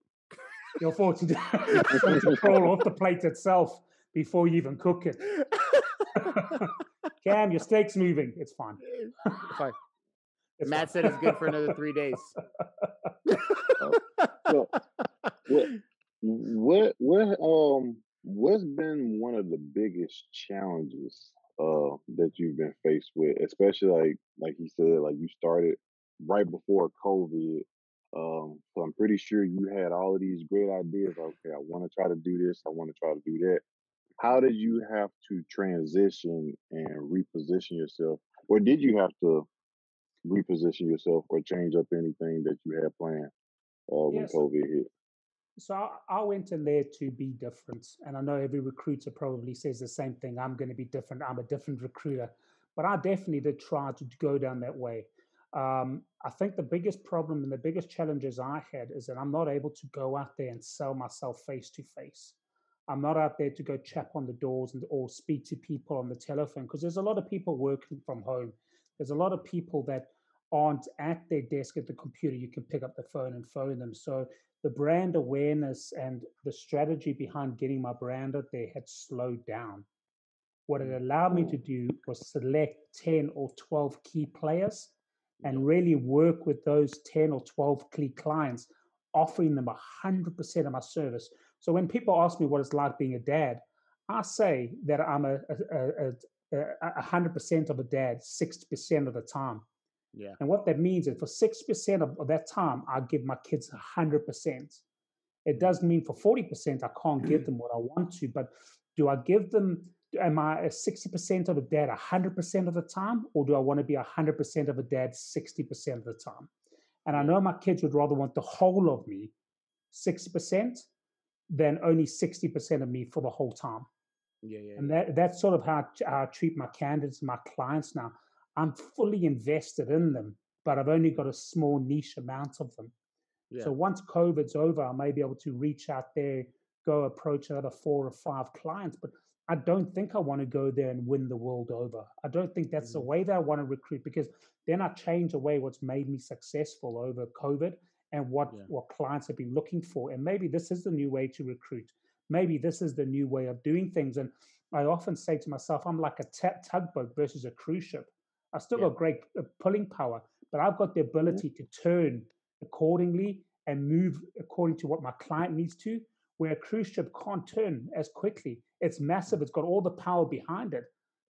[SPEAKER 4] You're fortunate to crawl off the plate itself before you even cook it. Cam, your steak's moving. It's fine.
[SPEAKER 2] Fine.
[SPEAKER 4] It's
[SPEAKER 2] Matt
[SPEAKER 4] fine.
[SPEAKER 2] said it's good for another three days.
[SPEAKER 3] Oh, so what what what um what's been one of the biggest challenges uh that you've been faced with, especially like like you said, like you started right before COVID. Um, so I'm pretty sure you had all of these great ideas. Okay, I want to try to do this. I want to try to do that. How did you have to transition and reposition yourself, or did you have to reposition yourself or change up anything that you had planned uh, when
[SPEAKER 4] Yes.
[SPEAKER 3] COVID hit?
[SPEAKER 4] So I, went in there to be different. And I know every recruiter probably says the same thing. I'm going to be different. I'm a different recruiter. But I definitely did try to go down that way. Um, I think the biggest problem and the biggest challenges I had is that I'm not able to go out there and sell myself face to face. I'm not out there to go chap on the doors and or speak to people on the telephone because there's a lot of people working from home. There's a lot of people that aren't at their desk at the computer. You can pick up the phone and phone them. So the brand awareness and the strategy behind getting my brand out there had slowed down. What it mm. allowed me mm. to do was select 10 or 12 key players and really work with those 10 or 12 key clients, offering them 100% of my service. So when people ask me what it's like being a dad, I say that I'm a, a, a, a, a 100% of a dad 60% of the time.
[SPEAKER 2] Yeah.
[SPEAKER 4] And what that means is for 6% of, of that time, I give my kids 100%. It mm. doesn't mean for 40% I can't give them what I want to, but do I give them, am I a 60% of a dad 100% of the time, or do I want to be 100% of a dad 60% of the time? And I know my kids would rather want the whole of me 60% than only 60% of me for the whole time.
[SPEAKER 2] Yeah. Yeah.
[SPEAKER 4] And that, that's sort of how, I- how I treat my candidates, my clients now. I'm fully invested in them, but I've only got a small niche amount of them.
[SPEAKER 2] Yeah.
[SPEAKER 4] So once COVID's over, I may be able to reach out there, go approach another four or five clients. But I don't think I want to go there and win the world over. I don't think that's the
[SPEAKER 2] Mhm.
[SPEAKER 4] way that I want to recruit because then I change away what's made me successful over COVID and what,
[SPEAKER 2] Yeah.
[SPEAKER 4] what clients have been looking for. And maybe this is the new way to recruit. Maybe this is the new way of doing things. And I often say to myself, I'm like a ta- tugboat versus a cruise ship. I still
[SPEAKER 2] Yeah.
[SPEAKER 4] got great uh, pulling power, but I've got the mm-hmm. ability to turn accordingly and move according to what my client needs to. Where a cruise ship can't turn as quickly. It's massive. Mm-hmm. It's got all the power behind it,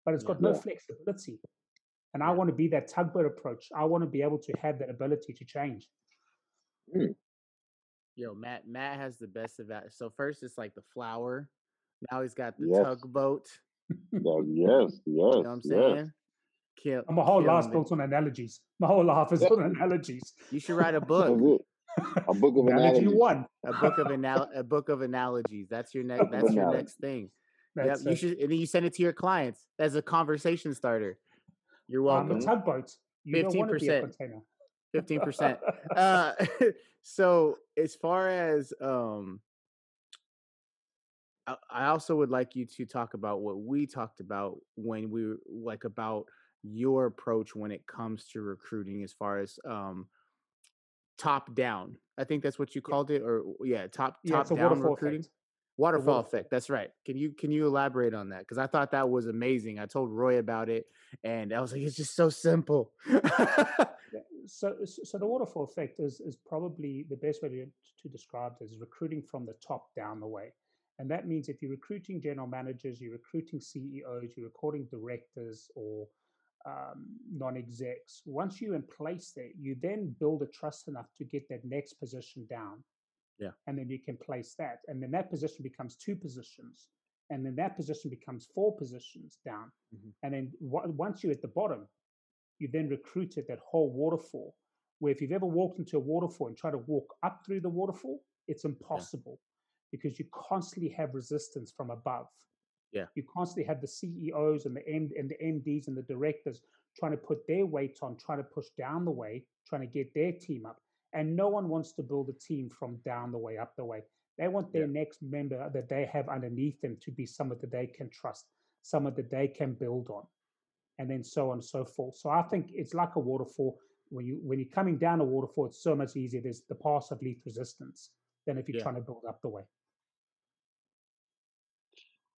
[SPEAKER 4] but it's
[SPEAKER 2] Yeah.
[SPEAKER 4] got no flexibility. And I want to be that tugboat approach. I want to be able to have that ability to change. Mm.
[SPEAKER 2] Yo, Matt. Matt has the best of that. So first, it's like the flower. Now he's got the
[SPEAKER 3] Yes.
[SPEAKER 2] tugboat.
[SPEAKER 3] That- yes, yes,
[SPEAKER 2] You know what I'm
[SPEAKER 3] yes.
[SPEAKER 2] Saying? Kill.
[SPEAKER 4] And my whole
[SPEAKER 2] killing
[SPEAKER 4] life's built on analogies. My whole life is on analogies.
[SPEAKER 2] You should write a book.
[SPEAKER 3] a book of
[SPEAKER 4] Analogy
[SPEAKER 3] analogies.
[SPEAKER 4] one.
[SPEAKER 2] A book of anal- a book of analogies. That's your next. That's your next thing.
[SPEAKER 4] That's
[SPEAKER 2] yep. You should, and then you send it to your clients as a conversation starter. You're
[SPEAKER 4] I'm
[SPEAKER 2] welcome.
[SPEAKER 4] a tugboat. You don't want to be a
[SPEAKER 2] 15%. Fifteen percent. Uh, so as far as um, I, I also would like you to talk about what we talked about when we were like about your approach when it comes to recruiting, as far as um, top down. I think that's what you called it, or yeah, top
[SPEAKER 4] Yeah,
[SPEAKER 2] top down
[SPEAKER 4] waterfall
[SPEAKER 2] recruiting.
[SPEAKER 4] effect.
[SPEAKER 2] Waterfall
[SPEAKER 4] waterfall.
[SPEAKER 2] effect. That's right. Can you can you elaborate on that? Because I thought that was amazing. I told Roy about it, and I was like, it's just so simple.
[SPEAKER 4] So, so so the waterfall effect is is probably the best way to, to describe it is recruiting from the top down the way, and that means if you're recruiting general managers, you're recruiting CEOs, you're recruiting directors or um, non-execs. Once you're in place there, you then build a trust enough to get that next position down.
[SPEAKER 2] Yeah.
[SPEAKER 4] and then you can place that, and then that position becomes two positions, and then that position becomes four positions down,
[SPEAKER 2] Mhm.
[SPEAKER 4] and then wa- once you're at the bottom, you then recruited that whole waterfall. Where if you've ever walked into a waterfall and try to walk up through the waterfall, it's impossible because you constantly have resistance from above.
[SPEAKER 2] Yeah.
[SPEAKER 4] You constantly have the CEOs and the M and the MDs and the directors trying to put their weight on, trying to push down the way, trying to get their team up. And no one wants to build a team from down the way, up the way. They want their next member that they have underneath them to be someone that they can trust, someone that they can build on and then so on and so forth. So I think it's like a waterfall. When you when you're coming down a waterfall, it's so much easier. There's the path of least resistance than if you're
[SPEAKER 2] Yeah.
[SPEAKER 4] trying to build up the way.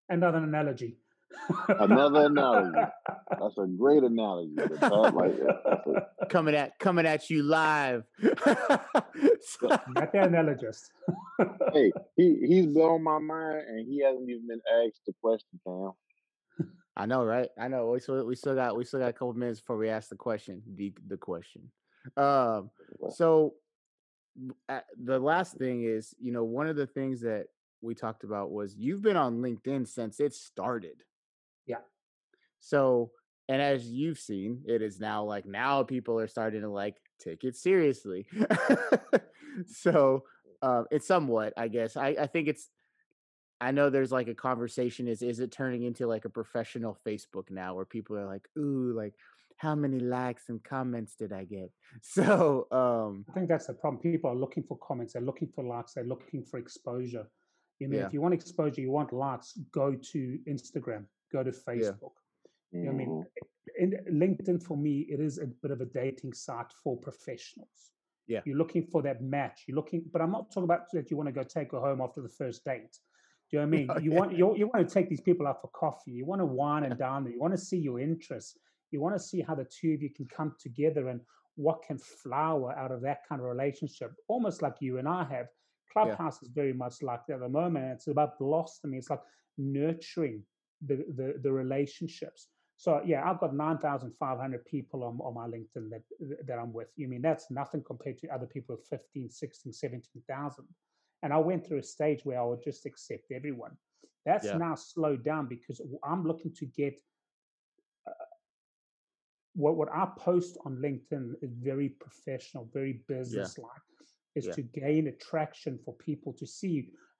[SPEAKER 4] Another analogy.
[SPEAKER 3] Another analogy. That's a great analogy. but That, like, a,
[SPEAKER 2] coming at coming at you live. So-
[SPEAKER 4] Not the analogist.
[SPEAKER 3] hey, he he's blown my mind, and he hasn't even been asked the question, Cam.
[SPEAKER 2] I know, right? I know. We still we still got we still got a couple minutes before we ask the question. The the question. Um. So uh, the last thing is, you know, one of the things that we talked about was you've been on LinkedIn since it started.
[SPEAKER 4] Yeah.
[SPEAKER 2] So, and as you've seen, it is now like now people are starting to like take it seriously. so, um, it's somewhat, I guess. I I think it's. I know there's like a conversation is is it turning into like a professional Facebook now where people are like, ooh, like how many likes and comments did I get? So, um,
[SPEAKER 4] I think that's the problem. People are looking for comments, they're looking for likes, they're looking for exposure. You know,
[SPEAKER 2] Yeah.
[SPEAKER 4] if you want exposure, you want likes, go to Instagram, go to Facebook. You know I mean, mm-hmm. in LinkedIn for me, it is a bit of a dating site for professionals.
[SPEAKER 2] Yeah.
[SPEAKER 4] You're looking for that match. You're looking, but I'm not talking about that you want to go take her home after the first date. Do you know what I mean?
[SPEAKER 2] No,
[SPEAKER 4] you
[SPEAKER 2] yeah.
[SPEAKER 4] want you, you want to take these people out for coffee. You want to wine and dine them. You want to see your interests. You want to see how the two of you can come together and what can flower out of that kind of relationship. Almost like you and I have. Clubhouse is very much like that at the moment. It's about blossoming. It's like nurturing the the, the relationships. So yeah, I've got nine thousand five hundred people on, on my LinkedIn that that I'm with. You mean that's nothing compared to other people with 15, 16, 17,000. And I went through a stage where I would just accept everyone. That's
[SPEAKER 2] Yeah.
[SPEAKER 4] now slowed down because I'm looking to get uh, what what I post on LinkedIn is very professional, very business-like. Is
[SPEAKER 2] Yeah.
[SPEAKER 4] to gain attraction for people to see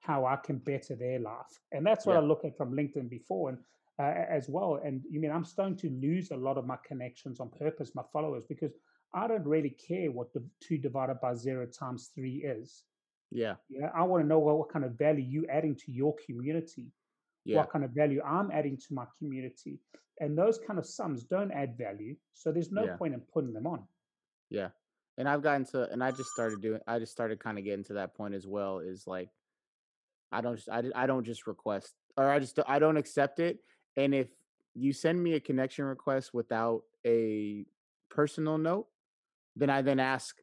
[SPEAKER 4] how I can better their life, and that's what
[SPEAKER 2] Yeah.
[SPEAKER 4] I look at from LinkedIn before and uh, as well. And you mean I'm starting to lose a lot of my connections on purpose, my followers, because I don't really care what the two divided by zero times three is.
[SPEAKER 2] Yeah.
[SPEAKER 4] Yeah, I want to know what, what kind of value you adding to your community,
[SPEAKER 2] Yeah.
[SPEAKER 4] what kind of value I'm adding to my community, and those kind of sums don't add value. So there's no
[SPEAKER 2] Yeah.
[SPEAKER 4] point in putting them on.
[SPEAKER 2] Yeah. And I've gotten to, and I just started doing, I just started kind of getting to that point as well. Is like, I don't, just, I, I don't just request, or I just, I don't accept it. And if you send me a connection request without a personal note, then I then ask,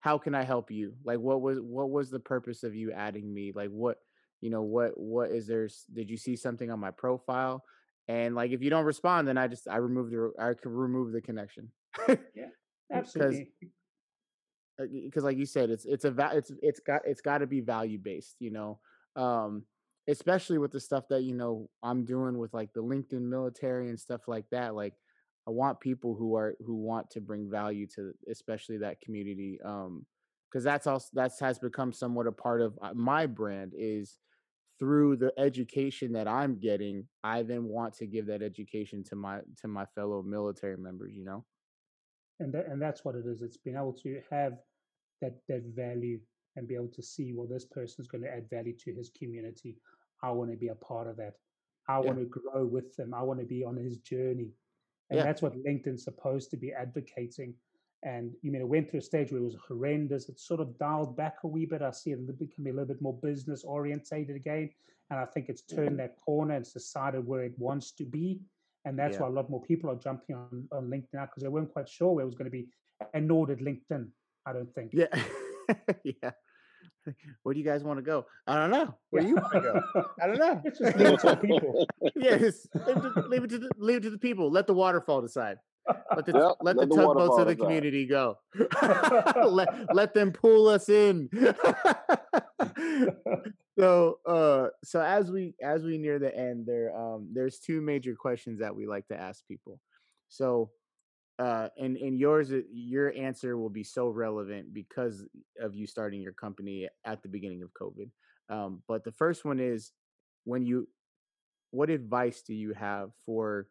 [SPEAKER 2] how can I help you? Like, what was, what was the purpose of you adding me? Like, what, you know, what, what is there? Did you see something on my profile? And like, if you don't respond, then I just, I remove the, I could remove the connection.
[SPEAKER 4] Yeah, absolutely.
[SPEAKER 2] Because like you said it's it's a va- it's it's got it's got to be value based you know? Um especially with the stuff that you know i'm doing with like the linkedin military and stuff like that like i want people who are who want to bring value to especially that community um because that's also that's has become somewhat a part of uh, my brand is through the education that i'm getting i then want to give that education to my to my fellow military members you know
[SPEAKER 4] and that, and that's what it is. It's being able to have that that value and be able to see well this person's going to add value to his community. I want to be a part of that. I
[SPEAKER 2] Yeah.
[SPEAKER 4] want to grow with them. I want to be on his journey, and
[SPEAKER 2] Yeah.
[SPEAKER 4] that's what LinkedIn's supposed to be advocating. And you mean it went through a stage where it was horrendous. It sort of dialed back a wee bit. I see it becoming a little bit more business orientated again, and I think it's turned mm-hmm. that corner. It's decided where it wants to be, and that's
[SPEAKER 2] Yeah.
[SPEAKER 4] why a lot more people are jumping on, on LinkedIn now because they weren't quite sure where it was going to be, and nor did LinkedIn. I don't think.
[SPEAKER 2] Yeah. yeah. Where do you guys want to go? I don't know. Where do you want to go? I don't know.
[SPEAKER 4] It's just leave it to the people.
[SPEAKER 2] yes. Leave it, to, leave it to the leave it to the people. Let the waterfall decide. Let the
[SPEAKER 3] Yep,
[SPEAKER 2] let,
[SPEAKER 3] let
[SPEAKER 2] the
[SPEAKER 3] the
[SPEAKER 2] tugboats of the community go. let let them pull us in. So uh so as we as we near the end there um there's two major questions that we like to ask people. So uh and and yours uh, your answer will be so relevant because of you starting your company at the beginning of covid um but the first one is when you what advice do you have for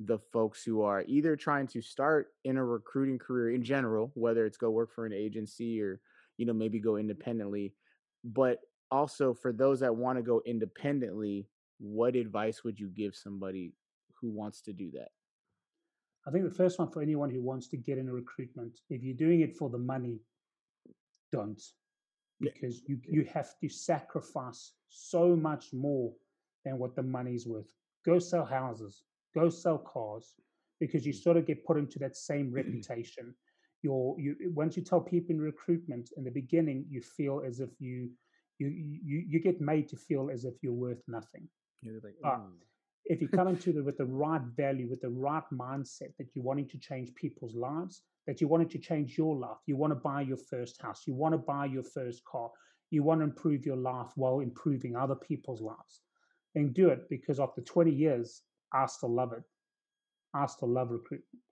[SPEAKER 2] the folks who are either trying to start in a recruiting career in general whether it's go work for an agency or you know maybe go independently but also for those that want to go independently what advice would you give somebody who wants to do that
[SPEAKER 4] I think the first one for anyone who wants to get into recruitment, if you're doing it for the money, don't. Because you, you have to sacrifice so much more than what the money's worth. Go sell houses, go sell cars, because you mm. sort of get put into that same reputation. You're, you once you tell people in recruitment in the beginning, you feel as if you you you, you get made to feel as if you're worth nothing
[SPEAKER 2] Yeah, like,
[SPEAKER 4] if you come into it with the right value, with the right mindset that you're wanting to change people's lives, that you wanted to change your life, you want to buy your first house, you want to buy your first car, you want to improve your life while improving other people's lives, then do it because after 20 years, I still love it. I still love recruitment.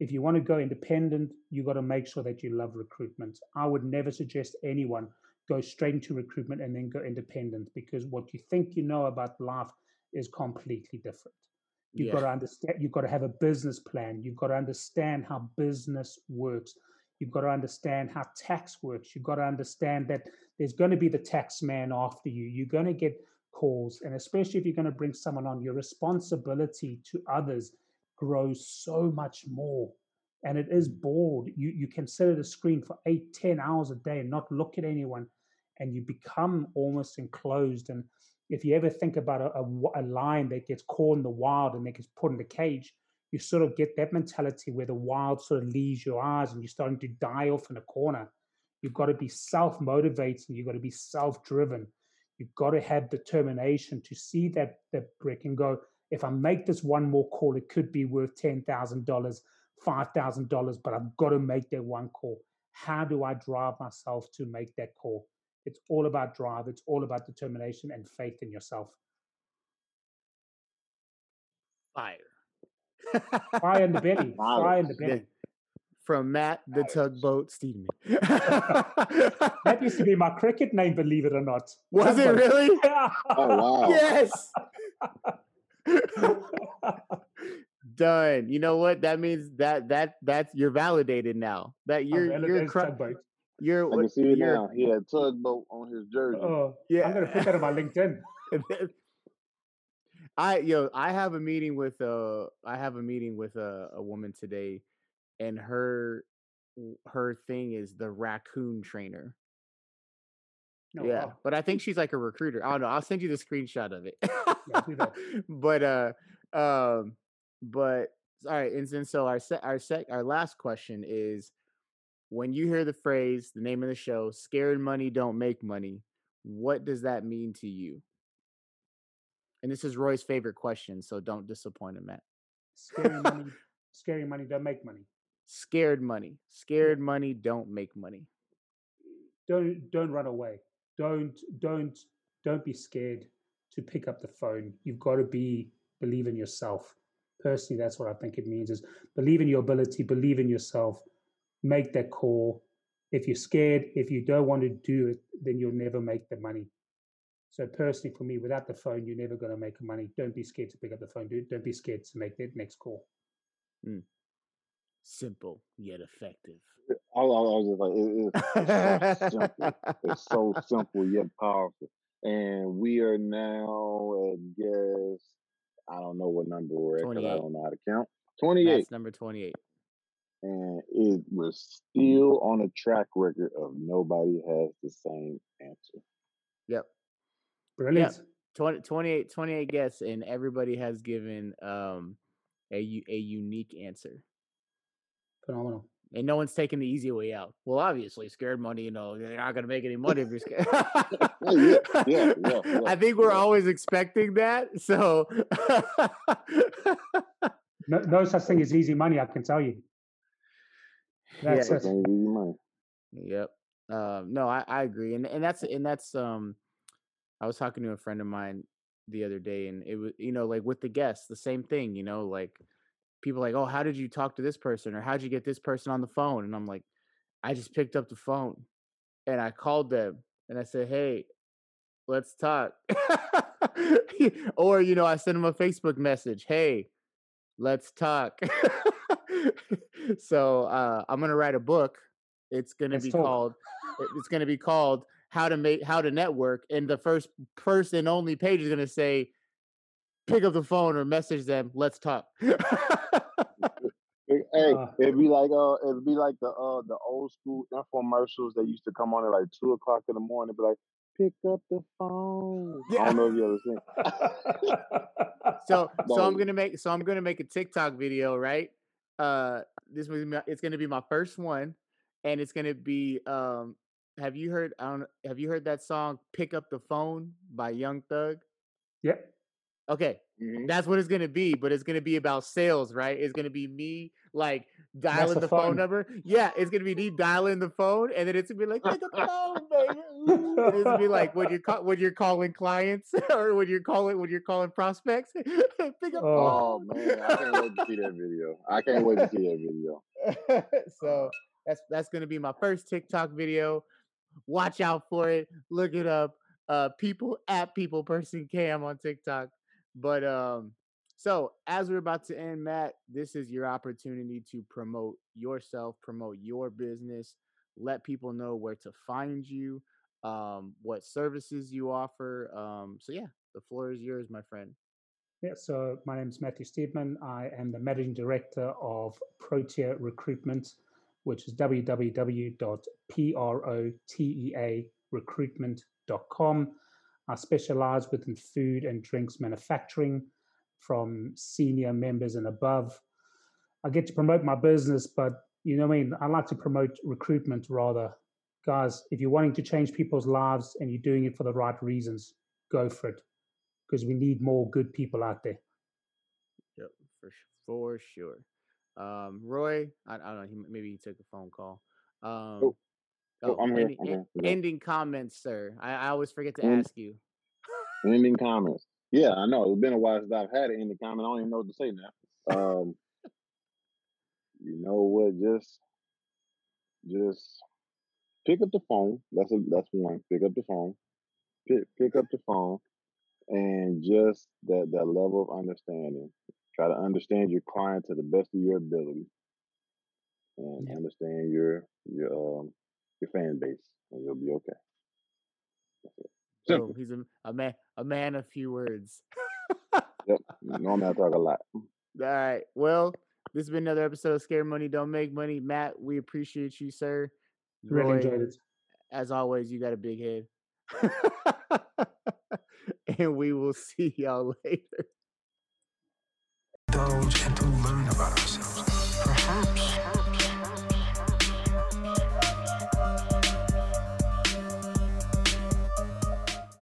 [SPEAKER 4] If you want to go independent, you've got to make sure that you love recruitment. I would never suggest anyone go straight into recruitment and then go independent because what you think you know about life is completely different. You've
[SPEAKER 2] Yeah.
[SPEAKER 4] got to understand, you've got to have a business plan. You've got to understand how business works. You've got to understand how tax works. You've got to understand that there's going to be the tax man after you. You're going to get calls. And especially if you're going to bring someone on, your responsibility to others grows so much more. And it is bored. You, you can sit at a screen for eight, ten hours a day and not look at anyone. And you become almost enclosed. And if you ever think about a a lion that gets caught in the wild and that gets put in the cage, you sort of get that mentality where the wild sort of leaves your eyes and you're starting to die off in a corner. You've got to be self motivating, you've got to be self driven. You've got to have determination to see that, that brick and go, if I make this one more call, it could be worth $10,000, $5,000, but I've got to make that one call. How do I drive myself to make that call? It's all about drive. It's all about determination and faith in yourself.
[SPEAKER 2] fire
[SPEAKER 4] Fire in the belly. Fire in the
[SPEAKER 2] Yeah.
[SPEAKER 4] belly.
[SPEAKER 2] from Matt the
[SPEAKER 3] Nice.
[SPEAKER 2] tugboat Steedman.
[SPEAKER 4] That used to be my cricket name, believe it or not.
[SPEAKER 2] Was it
[SPEAKER 4] Tugboat.
[SPEAKER 2] really?
[SPEAKER 3] Oh wow.
[SPEAKER 2] Yes. Done. You know what? That means that that that's you're validated now. That you're you're
[SPEAKER 4] as
[SPEAKER 2] cr-
[SPEAKER 4] tugboat.
[SPEAKER 2] you're
[SPEAKER 3] I can
[SPEAKER 2] what
[SPEAKER 3] see it
[SPEAKER 2] you're
[SPEAKER 3] now. He had tugboat on his jersey.
[SPEAKER 4] Oh,
[SPEAKER 2] yeah.
[SPEAKER 4] I'm gonna put that on my LinkedIn.
[SPEAKER 2] I yo, I have a meeting with uh I have a meeting with a, a woman today and her her thing is the raccoon trainer.
[SPEAKER 4] No,
[SPEAKER 2] yeah.
[SPEAKER 4] wow.
[SPEAKER 2] But I think she's like a recruiter. I don't know. I'll send you the screenshot of it.
[SPEAKER 4] Yeah,
[SPEAKER 2] but uh um but all right, and then so our set our set our last question is when you hear the phrase, the name of the show, scared money don't make money, what does that mean to you? And this is Roy's favorite question, so don't disappoint him, Matt.
[SPEAKER 4] Scary money, scary money don't make money.
[SPEAKER 2] Scared money. Scared money don't make money.
[SPEAKER 4] Don't don't run away. Don't don't don't be scared to pick up the phone. You've got to be believe in yourself. Personally, that's what I think it means: is believe in your ability, believe in yourself, make that call. If you're scared, if you don't want to do it, then you'll never make the money. So personally, for me, without the phone, you're never going to make money. Don't be scared to pick up the phone. Don't don't be scared to make that next call. Hmm.
[SPEAKER 2] Simple yet effective.
[SPEAKER 3] I, I was just like, it, it's, it's so simple. It's so simple yet powerful. And we are now at guess I don't know what number we're at because I don't know how to count. Twenty eight,
[SPEAKER 2] That's number 28.
[SPEAKER 3] and it was still on a track record of nobody has the same answer.
[SPEAKER 2] Yep.
[SPEAKER 4] Brilliant.
[SPEAKER 2] 20, 28, 28 guests, and everybody has given um a u- a unique answer.
[SPEAKER 4] Phenomenal.
[SPEAKER 2] And no one's taking the easy way out. Well, obviously, scared money, you know, you're not gonna make any money if you're scared.
[SPEAKER 3] yeah, yeah, yeah, yeah,
[SPEAKER 2] I think we're
[SPEAKER 3] yeah.
[SPEAKER 2] always expecting that. So
[SPEAKER 4] No, no such thing as easy money, I can tell you. That's
[SPEAKER 3] That's
[SPEAKER 4] it.
[SPEAKER 3] easy money.
[SPEAKER 2] Yep. Um, no, I, I agree, and and that's and that's um, I was talking to a friend of mine the other day, and it was you know like with the guests, the same thing. You know, like people like, oh, how did you talk to this person, or how'd you get this person on the phone? And I'm like, I just picked up the phone, and I called them, and I said, hey, let's talk. or you know, I sent them a Facebook message, hey, let's talk. so uh, I'm gonna write a book. It's gonna be
[SPEAKER 4] talk.
[SPEAKER 2] called. It's gonna be called "How to Make How to Network," and the first person only page is gonna say, "Pick up the phone or message them. Let's talk."
[SPEAKER 3] Hey, hey,
[SPEAKER 4] Uh.
[SPEAKER 3] it'd be like uh, it'd be like the uh, the old school infomercials that used to come on at like two o'clock in the morning. Be like, pick up the phone. I
[SPEAKER 2] Yeah.
[SPEAKER 3] don't know if you ever seen.
[SPEAKER 2] so so I'm gonna make so I'm gonna make a TikTok video, right? Uh this was my- it's gonna be my first one, and it's gonna be um have you heard I don't have you heard that song Pick Up the Phone by Young Thug?
[SPEAKER 4] yep.
[SPEAKER 2] Okay,
[SPEAKER 3] Mhm.
[SPEAKER 2] that's what it's gonna be, but it's gonna be about sales, right? It's gonna be me like dialing
[SPEAKER 4] the
[SPEAKER 2] the phone number. Yeah, it's gonna be me dialing the phone, and then it's gonna be like pick up the phone, baby. Ooh," and it's gonna be like when you're ca- when you're calling clients or when you're calling when you're calling prospects. pick up
[SPEAKER 3] Oh
[SPEAKER 2] phone.
[SPEAKER 3] man, I can't wait to see that video. I can't wait to see that video.
[SPEAKER 2] so that's that's gonna be my first TikTok video. Watch out for it. Look it up. Uh, people at people person cam on TikTok. But um, so as we're about to end, Matt, this is your opportunity to promote yourself, promote your business, let people know where to find you, um, what services you offer. Um, so yeah, the floor is yours, my friend.
[SPEAKER 4] Yeah, so my name is Matthew Steedman. I am the managing director of Protea Recruitment, which is www.protearecruitment.com. I specialize within food and drinks manufacturing from senior members and above. I get to promote my business, but you know what I mean? I like to promote recruitment rather. Guys, if you're wanting to change people's lives and you're doing it for the right reasons, go for it because we need more good people out there.
[SPEAKER 2] Yep, for for sure. Um, Roy, I, I don't know. He, maybe he took a phone call. Um,
[SPEAKER 3] Oh, oh, I'm here,
[SPEAKER 2] ending,
[SPEAKER 3] I'm here,
[SPEAKER 2] ending comments, sir. I, I always forget to
[SPEAKER 3] End-
[SPEAKER 2] ask you.
[SPEAKER 3] Ending comments. Yeah, I know. It's been a while since I've had an ending comment. I don't even know what to say now. Um, you know what? Just, just pick up the phone. That's a that's one. Pick up the phone. Pick pick up the phone, and just that that level of understanding. Try to understand your client to the best of your ability, and
[SPEAKER 4] Yeah.
[SPEAKER 3] understand your your um your fan base, and you'll be okay. It. Simple.
[SPEAKER 2] He's a, a man, a man of few words.
[SPEAKER 3] Yep. Normally I talk a lot.
[SPEAKER 2] All right. Well, this has been another episode of Scare Money Don't Make Money. Matt, we appreciate you, sir.
[SPEAKER 4] Really
[SPEAKER 2] Roy,
[SPEAKER 4] enjoyed it.
[SPEAKER 2] as always, you got a big head. and we will see y'all later.
[SPEAKER 5] Doge.